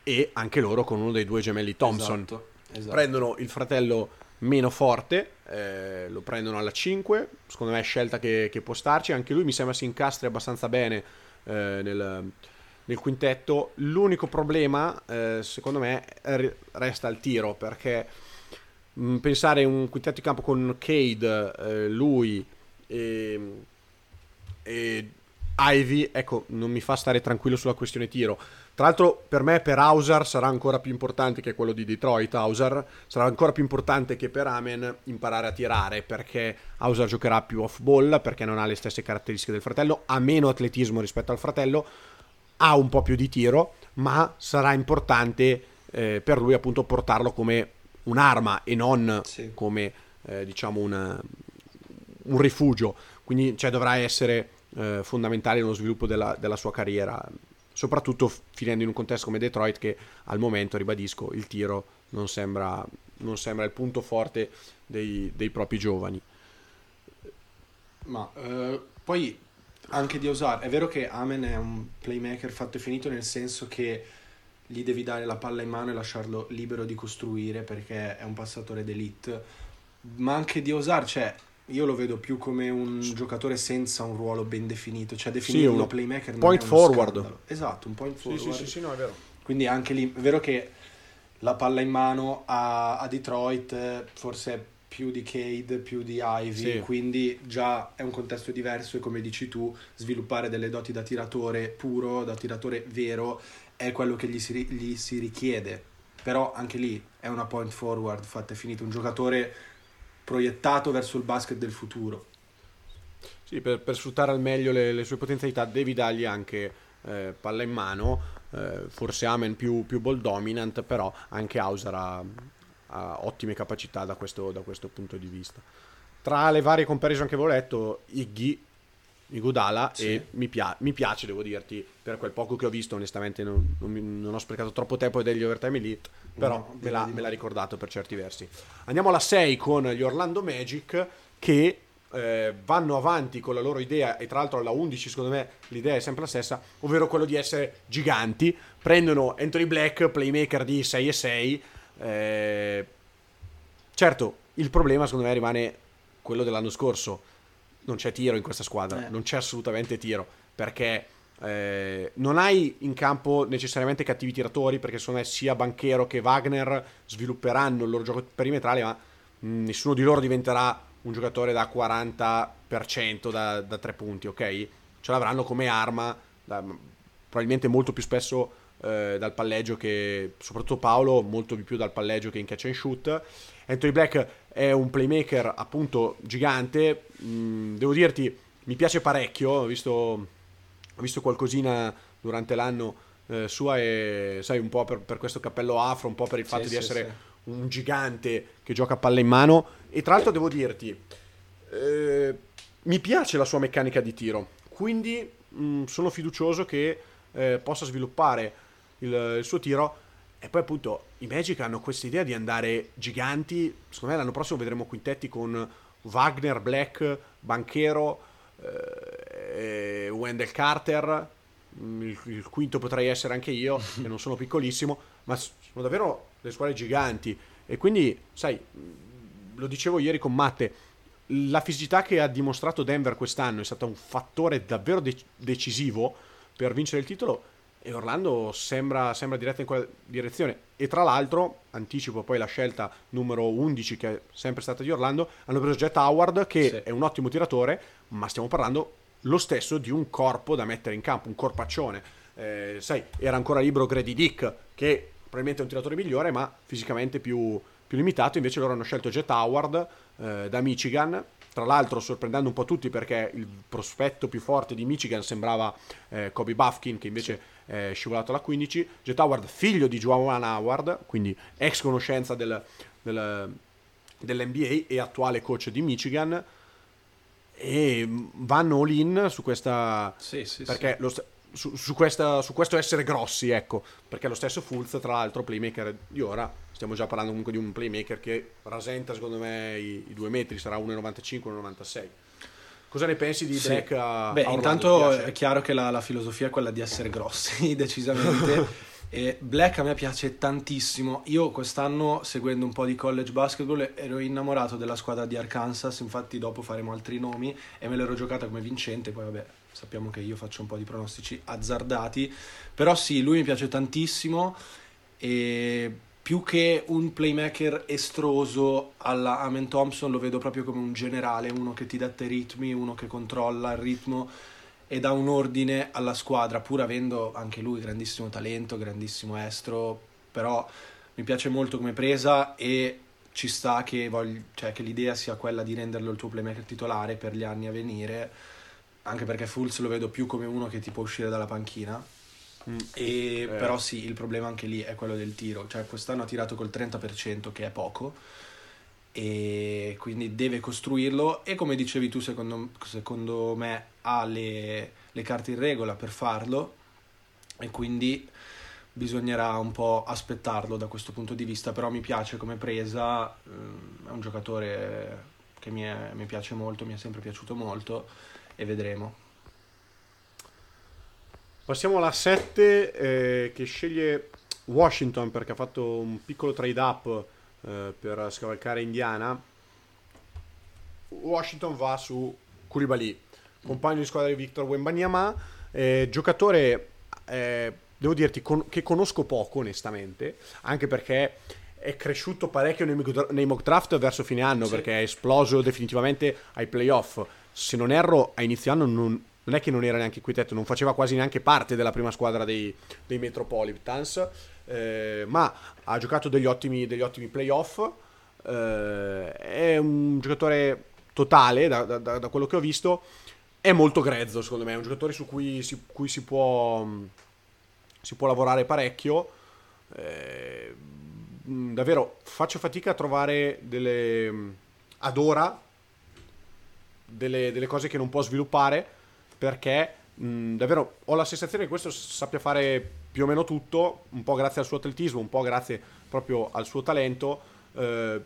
e anche loro con uno dei due gemelli Thompson. Esatto esatto. prendono il fratello meno forte, eh, lo prendono alla 5, secondo me è scelta che, che, può starci, anche lui mi sembra si incastri abbastanza bene eh, nel, nel, quintetto, l'unico problema eh, secondo me resta il tiro, perché mh, mm, pensare un quintetto in campo con Cade, eh, lui e, e Ivy, ecco, non mi fa stare tranquillo sulla questione tiro. Tra l'altro, per me, per Hauser sarà ancora più importante che quello di Detroit. Hauser sarà ancora più importante che per Amen imparare a tirare perché Hauser giocherà più off ball perché non ha le stesse caratteristiche del fratello, ha meno atletismo rispetto al fratello, ha un po' più di tiro, ma sarà importante eh, per lui appunto portarlo come un'arma e non sì. come eh, diciamo una, un rifugio. Quindi cioè, dovrà essere eh, fondamentale nello sviluppo della, della sua carriera soprattutto finendo in un contesto come Detroit che al momento, ribadisco, il tiro non sembra, non sembra il punto forte dei, dei propri giovani. Ma eh, poi anche di osare, è vero che Amen è un playmaker fatto e finito nel senso che gli devi dare la palla in mano e lasciarlo libero di costruire perché è un passatore d'elite, ma anche di osare, cioè io lo vedo più come un giocatore senza un ruolo ben definito, cioè definirlo sì, playmaker non point forward. Scandalo. Esatto, un point forward. Sì, sì, sì, no, è vero. Quindi anche lì, è vero che la palla in mano a, a Detroit forse più di Cade, più di Ivy, sì. quindi già è un contesto diverso e come dici tu, sviluppare delle doti da tiratore puro, da tiratore vero, è quello che gli si, gli si richiede. Però anche lì è una point forward fatta e finita, un giocatore proiettato verso il basket del futuro. Sì, per, per sfruttare al meglio le, le, sue potenzialità devi dargli anche eh, palla in mano, eh, forse Amen più, più ball dominant, però anche Hauser ha, ha ottime capacità da questo, da questo, punto di vista. Tra le varie comparison che avevo letto, Iggy, Igudala, sì. e mi, pia- mi, piace, devo dirti, per quel poco che ho visto, onestamente non, non, non ho sprecato troppo tempo degli overtime elite, però no, me, l'ha, me l'ha ricordato per certi versi. Andiamo alla 6 con gli Orlando Magic che eh, vanno avanti con la loro idea e tra l'altro alla 11 secondo me l'idea è sempre la stessa, ovvero quello di essere giganti, prendono Anthony Black, playmaker di 6 e 6, eh, certo, il problema secondo me rimane quello dell'anno scorso. Non c'è tiro in questa squadra, eh. non c'è assolutamente tiro, perché eh, non hai in campo necessariamente cattivi tiratori, perché secondo me sia Banchero che Wagner svilupperanno il loro gioco perimetrale, ma mh, mm, nessuno di loro diventerà un giocatore da 40% da, da tre punti, ok? Ce l'avranno come arma, da, probabilmente molto più spesso eh, dal palleggio che soprattutto Paolo molto di più dal palleggio che in catch and shoot Anthony Black è un playmaker appunto gigante mm, devo dirti mi piace parecchio ho visto, ho visto qualcosina durante l'anno eh, sua e sai un po' per, per, questo cappello afro un po' per il fatto sì, di sì, essere sì. un gigante che gioca a palla in mano e tra l'altro devo dirti eh, mi piace la sua meccanica di tiro quindi mh, mm, sono fiducioso che eh, possa sviluppare il, il suo tiro. E poi appunto i Magic hanno questa idea di andare giganti. Secondo me l'anno prossimo vedremo quintetti con Wagner, Black, Banchero, eh, Wendell Carter. Mm, il, il, quinto potrei essere anche io, <laughs> che non sono piccolissimo, ma sono davvero le squadre giganti. E quindi, sai, lo dicevo ieri con Matte, la fisicità che ha dimostrato Denver quest'anno è stata un fattore davvero de- decisivo per vincere il titolo e Orlando sembra, sembra diretta in quella direzione. E tra l'altro, anticipo poi la scelta numero 11 che è sempre stata di Orlando, hanno preso Jet Howard che sì. è un ottimo tiratore, ma stiamo parlando lo stesso di un corpo da mettere in campo, un corpaccione. Eh, sai, era ancora libero Grady Dick, che probabilmente è un tiratore migliore, ma fisicamente più, più limitato. Invece loro hanno scelto Jet Howard eh, da Michigan, tra l'altro sorprendendo un po' tutti perché il prospetto più forte di Michigan sembrava eh, Kobe Buffkin che invece sì. È scivolato alla 15, Jet Howard figlio di Joan Howard, quindi ex conoscenza del, del, dell'NBA e attuale coach di Michigan e vanno all-in su questa sì, sì, perché lo, su, su, questa, su, questo essere grossi, ecco, perché lo stesso Fulz, tra l'altro, playmaker di ora, stiamo già parlando comunque di un playmaker che rasenta secondo me i, i due metri, sarà 1,95, 1,96. Cosa ne pensi di sì. Black a, Beh, a intanto è chiaro che la, la, filosofia è quella di essere grossi, <laughs> decisamente. <laughs> e Black a me piace tantissimo. Io quest'anno, seguendo un po' di college basketball, ero innamorato della squadra di Arkansas. Infatti, dopo faremo altri nomi e me l'ero giocata come vincente. Poi, vabbè, sappiamo che io faccio un po' di pronostici azzardati, però sì, lui mi piace tantissimo e più che un playmaker estroso alla Amen Thompson lo vedo proprio come un generale, uno che ti dà ritmi, uno che controlla il ritmo e dà un ordine alla squadra, pur avendo anche lui grandissimo talento, grandissimo estro, però mi piace molto come presa e ci sta che, voglio, cioè, che l'idea sia quella di renderlo il tuo playmaker titolare per gli anni a venire anche perché Fulz lo vedo più come uno che ti può uscire dalla panchina. Mm. E, eh. Però sì, il problema anche lì è quello del tiro. Cioè, quest'anno ha tirato col 30%, che è poco, e quindi deve costruirlo. E come dicevi tu, secondo, secondo me ha le, le carte in regola per farlo. E quindi bisognerà un po' aspettarlo da questo punto di vista. Però mi piace come presa, ehm, è un giocatore che mi, è, mi piace molto, mi è sempre piaciuto molto e vedremo. Passiamo alla 7 eh, che sceglie Washington perché ha fatto un piccolo trade up eh, per scavalcare Indiana. Washington va su Koulibaly, compagno di squadra di Victor Wembanyama, eh, giocatore devo dirti con- che conosco poco onestamente, anche perché è cresciuto parecchio nei, nei mock draft verso fine anno sì. perché è esploso definitivamente ai playoff. Se non erro, a inizio anno non, non è che non era neanche qui tetto, non faceva quasi neanche parte della prima squadra dei, dei Metropolitans, eh, ma ha giocato degli ottimi, degli ottimi playoff. Eh, è un giocatore totale, da, da, da, quello che ho visto, è molto grezzo secondo me, è un giocatore su cui si, cui si, può, si può lavorare parecchio. Eh, davvero faccio fatica a trovare delle ad ora delle, delle cose che non può sviluppare perché mh, davvero ho la sensazione che questo sappia fare più o meno tutto, un po' grazie al suo atletismo, un po' grazie proprio al suo talento. Eh,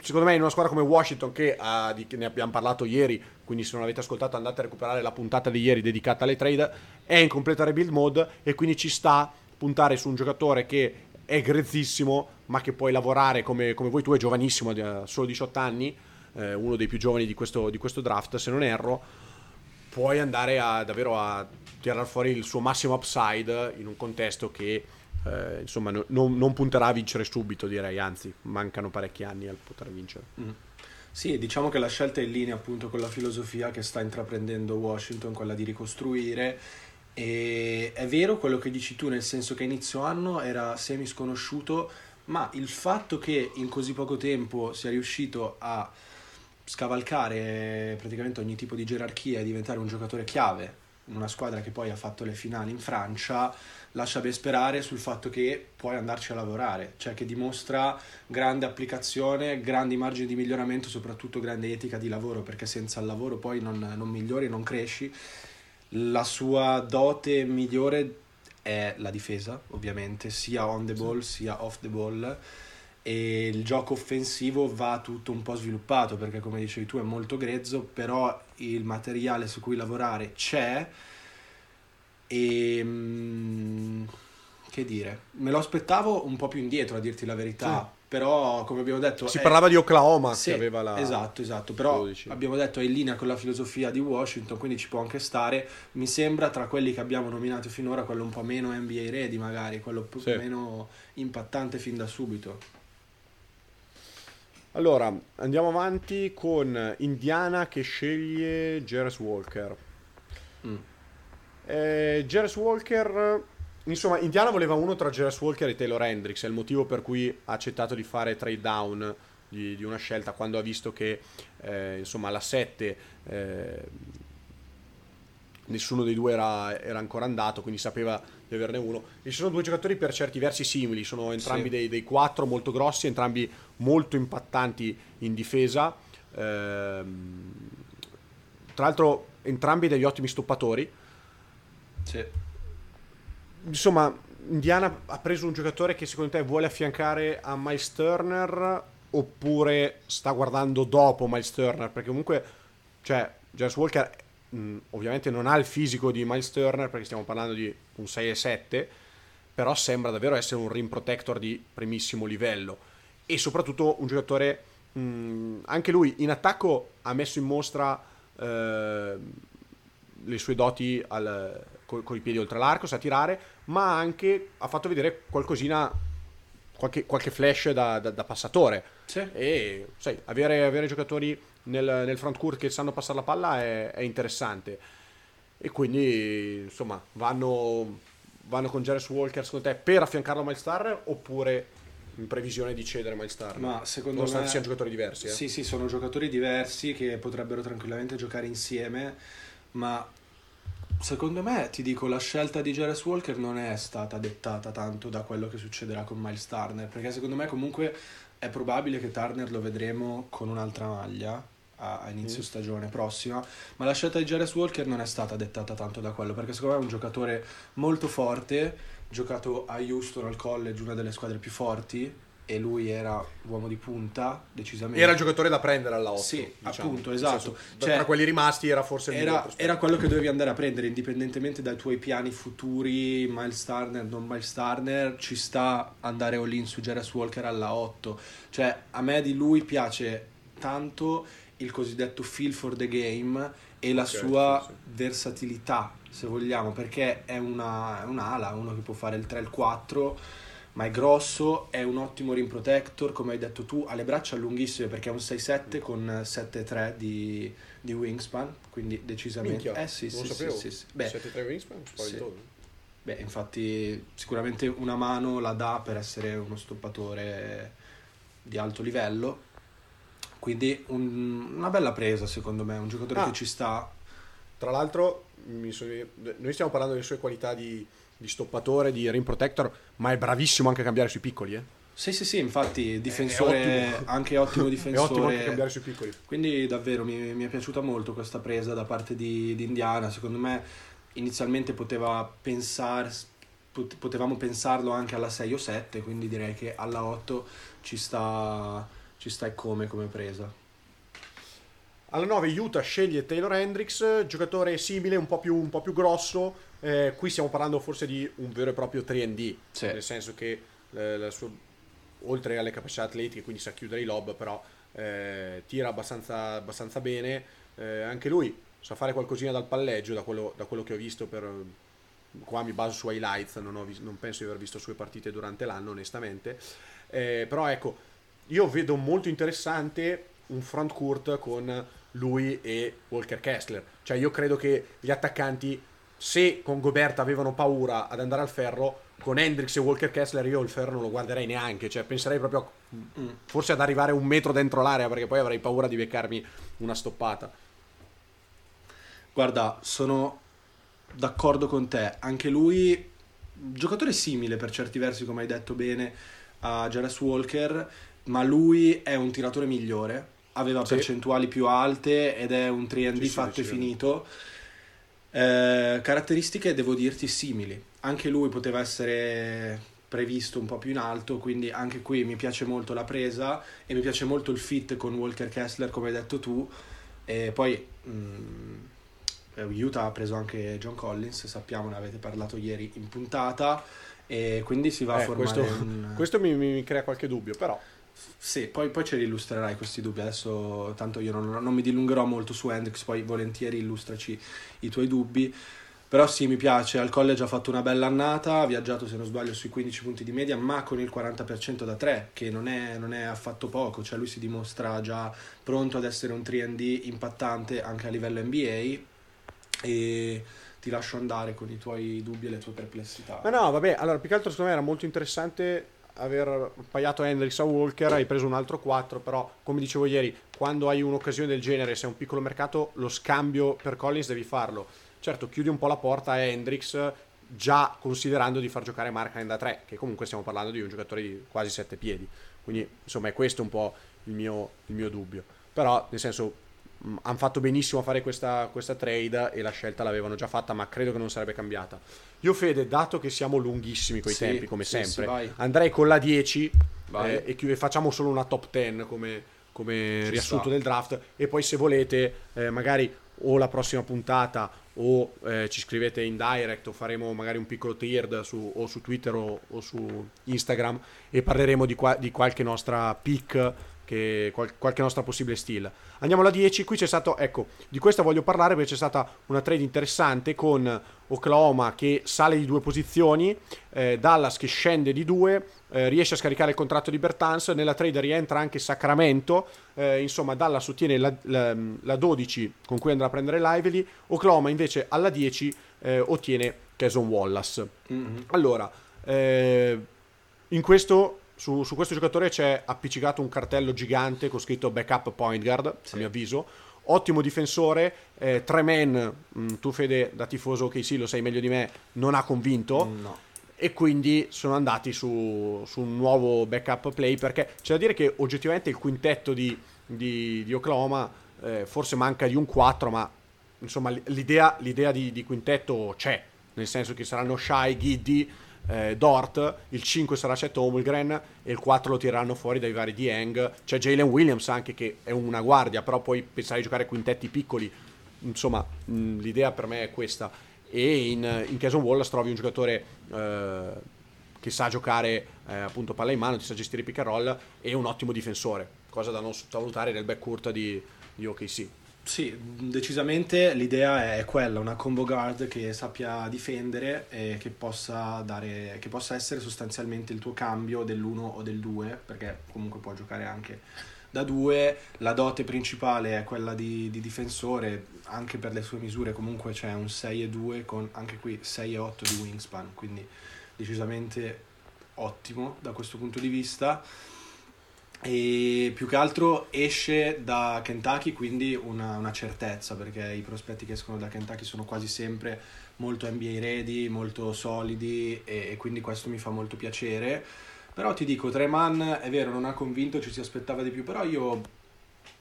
secondo me in una squadra come Washington che ha, di, ne abbiamo parlato ieri, quindi se non avete ascoltato andate a recuperare la puntata di ieri dedicata alle trade, è in completa rebuild mode e quindi ci sta puntare su un giocatore che è grezzissimo, ma che puoi lavorare come, come voi, tu è giovanissimo, ha solo 18 anni, eh, uno dei più giovani di questo, di questo, draft, se non erro, puoi andare a, davvero a tirare fuori il suo massimo upside in un contesto che eh, insomma no, non, non, punterà a vincere subito, direi, anzi, mancano parecchi anni al poter vincere. Mm. Sì, diciamo che la scelta è in linea appunto con la filosofia che sta intraprendendo Washington, quella di ricostruire e è vero quello che dici tu, nel senso che inizio anno era semi sconosciuto, ma il fatto che in così poco tempo sia riuscito a scavalcare praticamente ogni tipo di gerarchia e diventare un giocatore chiave. In una squadra che poi ha fatto le finali in Francia, lascia ben sperare sul fatto che puoi andarci a lavorare, cioè che dimostra grande applicazione, grandi margini di miglioramento, soprattutto grande etica di lavoro, perché senza il lavoro poi non, non migliori, non cresci. La sua dote migliore è la difesa, ovviamente, sia on the ball sia off the ball. E il gioco offensivo va tutto un po' sviluppato perché, come dicevi tu, è molto grezzo, però il materiale su cui lavorare c'è. E mm, che dire, me lo aspettavo un po' più indietro, a dirti la verità. Sì però come abbiamo detto si è... parlava di Oklahoma sì, che aveva la esatto esatto però 12. abbiamo detto è in linea con la filosofia di Washington quindi ci può anche stare mi sembra tra quelli che abbiamo nominato finora quello un po' meno NBA ready magari quello sì. meno impattante fin da subito allora andiamo avanti con Indiana che sceglie Jares Walker mm. eh, Jares Walker Insomma, Indiana voleva uno tra Jairus Walker e Taylor Hendricks, è il motivo per cui ha accettato di fare trade down di, di una scelta quando ha visto che eh, insomma alla 7 eh, nessuno dei due era, era, ancora andato, quindi sapeva di averne uno. E ci sono due giocatori per certi versi simili, sono entrambi sì. dei, dei quattro molto grossi, entrambi molto impattanti in difesa. Eh, tra l'altro entrambi degli ottimi stoppatori. Sì insomma, Indiana ha preso un giocatore che secondo te vuole affiancare a Miles Turner oppure sta guardando dopo Miles Turner? Perché comunque, cioè, James Walker mh, ovviamente non ha il fisico di Miles Turner perché stiamo parlando di un 6 e 7, però sembra davvero essere un rim protector di primissimo livello e soprattutto un giocatore mh, anche lui in attacco ha messo in mostra eh, le sue doti al con i piedi oltre l'arco, sa tirare, ma anche ha fatto vedere qualcosina, qualche, qualche flash da, da, da passatore. Sì. E sai, avere, avere giocatori nel, nel, front court che sanno passare la palla è, è interessante. E quindi, insomma, vanno, vanno con Jairus Walker secondo te per affiancarlo a Miles Star oppure in previsione di cedere Miles Star? Ma secondo me siano giocatori diversi. Eh? Sì, sì, sono giocatori diversi che potrebbero tranquillamente giocare insieme, ma Secondo me, ti dico, la scelta di Jairus Walker non è stata dettata tanto da quello che succederà con Miles Turner, perché secondo me comunque è probabile che Turner lo vedremo con un'altra maglia a, inizio mm. stagione prossima, ma la scelta di Jairus Walker non è stata dettata tanto da quello, perché secondo me è un giocatore molto forte, giocato a Houston al college, una delle squadre più forti, e lui era uomo di punta, decisamente. Era il giocatore da prendere alla 8. Sì, diciamo. appunto, esatto. Senso, cioè, tra quelli rimasti era forse il era, era quello che dovevi andare a prendere, indipendentemente dai tuoi piani futuri, Miles Turner, non Miles Turner, ci sta andare all-in su Jairus Walker alla 8. Cioè, a me di lui piace tanto il cosiddetto feel for the game e la Ok, sua sì, sì. versatilità, se vogliamo, perché è una, è un'ala, uno che può fare il 3 e il 4, ma è grosso, è un ottimo rim protector, come hai detto tu, ha le braccia lunghissime perché è un 6-7 con 7-3 di, di wingspan, quindi decisamente... Minchia, eh sì, non sì, sì, sì, sì. Beh, 7-3 wingspan, spaventoso. Beh, infatti sicuramente una mano la dà per essere uno stoppatore di alto livello. Quindi un- una bella presa secondo me, un giocatore Ah. che ci sta. Tra l'altro, mi sono- noi stiamo parlando delle sue qualità di, di stoppatore, di rim protector, ma è bravissimo anche a cambiare sui piccoli. Eh? Sì, sì, sì, infatti difensore, ottimo. anche ottimo <laughs> È difensore. ottimo anche cambiare sui piccoli. Quindi davvero mi, mi è piaciuta molto questa presa da parte di, di Indiana. Secondo me inizialmente poteva pensar- pot- potevamo pensarlo anche alla 6 o 7, quindi direi che alla 8 ci sta, ci sta e come come presa. Alla 9 Utah sceglie Taylor Hendricks, giocatore simile, un po' più, un po' più grosso. Eh, qui stiamo parlando forse di un vero e proprio 3D, Sì. nel senso che eh, la sua- oltre alle capacità atletiche, quindi sa chiudere i lob, però eh, tira abbastanza, abbastanza bene. Eh, anche lui sa fare qualcosina dal palleggio, da quello, da quello che ho visto per... Qua mi baso su highlights, non, ho vis- non penso di aver visto sue partite durante l'anno, onestamente. Eh, però ecco, io vedo molto interessante un front court con lui e Walker Kessler. Cioè io credo che gli attaccanti, se con Gobert avevano paura ad andare al ferro, con Hendrix e Walker Kessler io il ferro non lo guarderei neanche. Cioè penserei proprio a- Mm. forse ad arrivare un metro dentro l'area perché poi avrei paura di beccarmi una stoppata. Guarda, sono d'accordo con te. Anche lui, giocatore simile per certi versi, come hai detto bene, a Jarvis Walker, ma lui è un tiratore migliore. Aveva Sì. percentuali più alte ed è un 3D Sì, sì, fatto e finito. Eh, caratteristiche, devo dirti, simili. Anche lui poteva essere previsto un po' più in alto, quindi anche qui mi piace molto la presa e mi piace molto il fit con Walker Kessler, come hai detto tu. E poi mm, eh, Utah ha preso anche John Collins, sappiamo, ne avete parlato ieri in puntata, e quindi si va a Eh, formare questo, un... <laughs> questo mi, mi- mi crea qualche dubbio, però Sì, poi, poi ce li illustrerai questi dubbi, adesso tanto io non, non mi dilungherò molto su Hendrix, poi volentieri illustraci i tuoi dubbi. Però sì, mi piace, al college ha fatto una bella annata, ha viaggiato se non sbaglio sui 15 punti di media, ma con il 40% da 3, che non è, non è affatto poco, cioè lui si dimostra già pronto ad essere un 3D impattante anche a livello NBA e ti lascio andare con i tuoi dubbi e le tue perplessità. Ma no, vabbè, allora più che altro secondo me era molto interessante aver pagato Hendrix a Walker, hai preso un altro 4, però come dicevo ieri, quando hai un'occasione del genere, se è un piccolo mercato, lo scambio per Collins devi farlo. Certo, chiudi un po' la porta a Hendrix, già considerando di far giocare Markkanen da 3, che comunque stiamo parlando di un giocatore di quasi 7 piedi. Quindi, insomma, è questo un po' il mio, il mio dubbio. Però, nel senso, hanno fatto benissimo a fare questa, questa trade e la scelta l'avevano già fatta, ma credo che non sarebbe cambiata. Io, Fede, dato che siamo lunghissimi coi Sì, tempi, come sì, sempre, sì, andrei con la 10 Vai. eh, e chi- facciamo solo una top 10 come, come riassunto sta. del draft. E poi, se volete, eh, magari o la prossima puntata o eh, ci scrivete in direct o faremo magari un piccolo tier su, o su Twitter o, o su Instagram e parleremo di, qua- di qualche nostra pick che qual- qualche nostra possibile steal. Andiamo alla 10, qui c'è stato, ecco, di questa voglio parlare perché c'è stata una trade interessante con Oklahoma che sale di due posizioni, eh, Dallas che scende di due, eh, riesce a scaricare il contratto di Bertans, nella trade rientra anche Sacramento, eh, insomma Dallas ottiene la, la- la 12 con cui andrà a prendere Lively, Oklahoma invece alla 10 eh, ottiene Cason Wallace. Mhm. Allora, eh, in questo, su, su questo giocatore c'è appiccicato un cartello gigante con scritto backup point guard, Sì. a mio avviso. Ottimo difensore, eh, tre man, mh, tu Fede da tifoso che sì lo sai meglio di me, non ha convinto No. e quindi sono andati su, su un nuovo backup play perché c'è da dire che oggettivamente il quintetto di, di- di Oklahoma eh, forse manca di un 4 ma insomma l'idea, l'idea di, di quintetto c'è nel senso che saranno Shai, Giddy, eh, Dort, il 5 sarà Chet Holmgren e il 4 lo tireranno fuori dai vari Dieng c'è Jalen Williams anche che è una guardia però poi pensare di giocare quintetti piccoli insomma mh, l'idea per me è questa e in, in Cason Wallace trovi un giocatore eh, che sa giocare eh, appunto palla in mano, ti sa gestire pick and roll e un ottimo difensore, cosa da non sottovalutare nel backcourt di, gli OKC. Sì, decisamente l'idea è quella, una combo guard che sappia difendere e che possa, dare, che possa essere sostanzialmente il tuo cambio dell'1 o del 2, perché comunque può giocare anche da 2. La dote principale è quella di, di, difensore, anche per le sue misure comunque c'è un 6 e 2 con anche qui 6 e 8 di wingspan, quindi decisamente ottimo da questo punto di vista e più che altro esce da Kentucky quindi una, una, certezza perché i prospetti che escono da Kentucky sono quasi sempre molto NBA ready, molto solidi e, e quindi questo mi fa molto piacere. Però ti dico, Treman è vero non ha convinto, ci si aspettava di più però io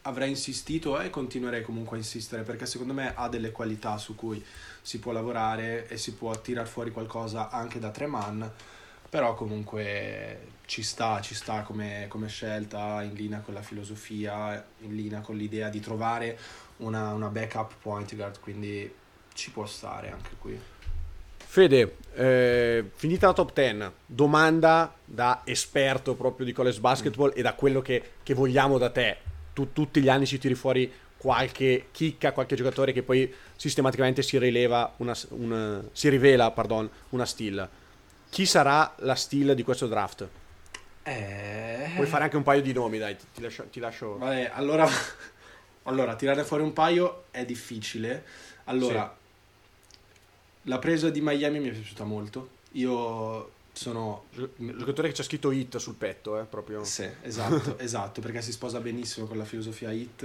avrei insistito e continuerei comunque a insistere perché secondo me ha delle qualità su cui si può lavorare e si può tirar fuori qualcosa anche da Treman però comunque ci sta, ci sta come, come, scelta, in linea con la filosofia, in linea con l'idea di trovare una, una backup point guard, quindi ci può stare anche qui. Fede, eh, finita la top 10, domanda da esperto proprio di college basketball mm. e da quello che, che vogliamo da te. Tu tutti gli anni ci tiri fuori qualche chicca, qualche giocatore che poi sistematicamente si, una, una, si rivela pardon, una steal. Chi sarà la steal di questo draft? Eh... Puoi fare anche un paio di nomi, dai, ti lascio. Ti lascio... Vabbè, allora, <laughs> allora, tirare fuori un paio è difficile. Allora, sì. la presa di Miami mi è piaciuta molto. Io sono... Giocatore che c'è scritto hit sul petto, eh, proprio. Sì, <laughs> esatto, esatto, perché si sposa benissimo con la filosofia hit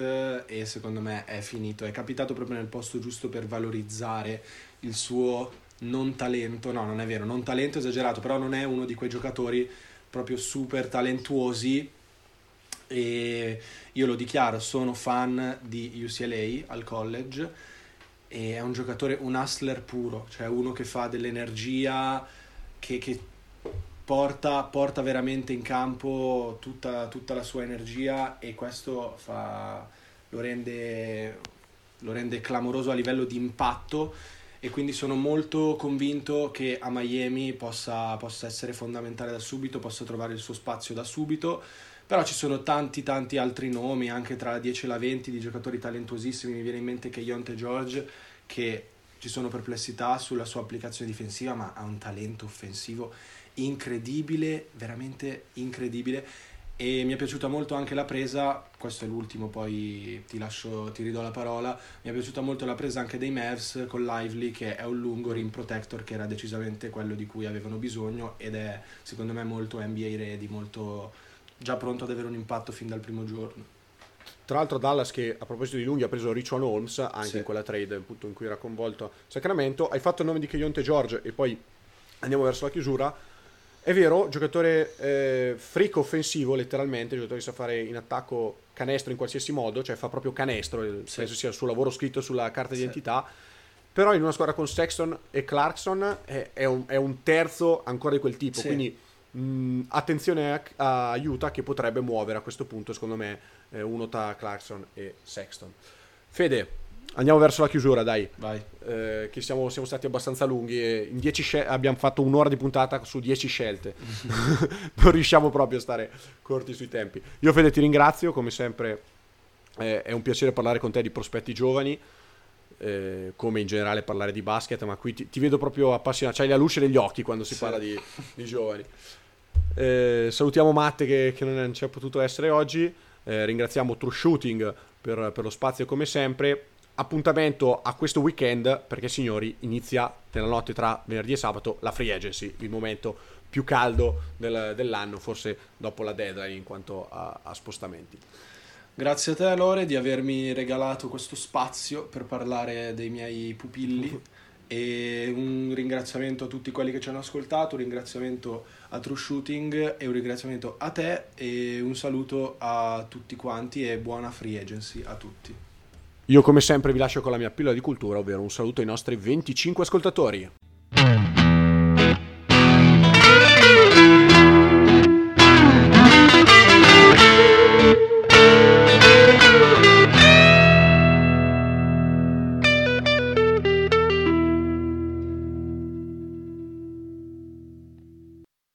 e secondo me è finito. È capitato proprio nel posto giusto per valorizzare il suo non talento, no, non è vero, non talento esagerato, però non è uno di quei giocatori proprio super talentuosi. E io lo dichiaro, sono fan di UCLA al college e è un giocatore, un hustler puro, cioè uno che fa dell'energia, che, che porta, porta, veramente in campo tutta, tutta, la sua energia e questo fa, lo, rende, lo rende clamoroso a livello di impatto e quindi sono molto convinto che a Miami possa, possa essere fondamentale da subito, possa trovare il suo spazio da subito. Però ci sono tanti tanti altri nomi anche tra la 10 e la 20 di giocatori talentuosissimi. Mi viene in mente che Ionte George che ci sono perplessità sulla sua applicazione difensiva ma ha un talento offensivo incredibile veramente incredibile e mi è piaciuta molto anche la presa, questo è l'ultimo, poi ti lascio, ti ridò la parola, mi è piaciuta molto la presa anche dei Mavs con Lively che è un lungo rim protector che era decisamente quello di cui avevano bisogno ed è secondo me molto NBA ready, molto già pronto ad avere un impatto fin dal primo giorno. Tra l'altro Dallas che a proposito di lunghi ha preso Richon Holmes anche sì. in quella trade appunto, in cui era coinvolto Sacramento, hai fatto il nome di Keonte George e poi andiamo verso la chiusura è vero, giocatore eh, freak offensivo, letteralmente, giocatore che sa fare in attacco canestro in qualsiasi modo, cioè fa proprio canestro, sì. penso sia il suo lavoro scritto sulla carta sì. d'identità. Però in una squadra con Sexton e Clarkson è, è, un, è un, terzo ancora di quel tipo, sì. quindi mh, attenzione a, a, Utah che potrebbe muovere a questo punto, secondo me, eh, uno tra Clarkson e Sexton. Fede, Andiamo verso la chiusura, dai. Vai. Eh, che siamo, siamo, stati abbastanza lunghi. in scel- abbiamo fatto un'ora di puntata su 10 scelte. <laughs> <laughs> non riusciamo proprio a stare corti sui tempi. Io, Fede, ti ringrazio. Come sempre, eh, è un piacere parlare con te di prospetti giovani. Eh, come in generale parlare di basket, ma qui ti, ti vedo proprio appassionato. C'hai la luce negli occhi quando si sì. parla di, di giovani. Eh, salutiamo Matte che, che non ci ha potuto essere oggi. Eh, ringraziamo True Shooting per, per lo spazio come sempre appuntamento a questo weekend perché signori inizia nella notte tra venerdì e sabato la free agency, il momento più caldo del, dell'anno, forse dopo la deadline in quanto a, a spostamenti. Grazie a te Lore di avermi regalato questo spazio per parlare dei miei pupilli e un ringraziamento a tutti quelli che ci hanno ascoltato, un ringraziamento a True Shooting e un ringraziamento a te e un saluto a tutti quanti e buona free agency a tutti. Io come sempre vi lascio con la mia pillola di cultura, ovvero un saluto ai nostri 25 ascoltatori.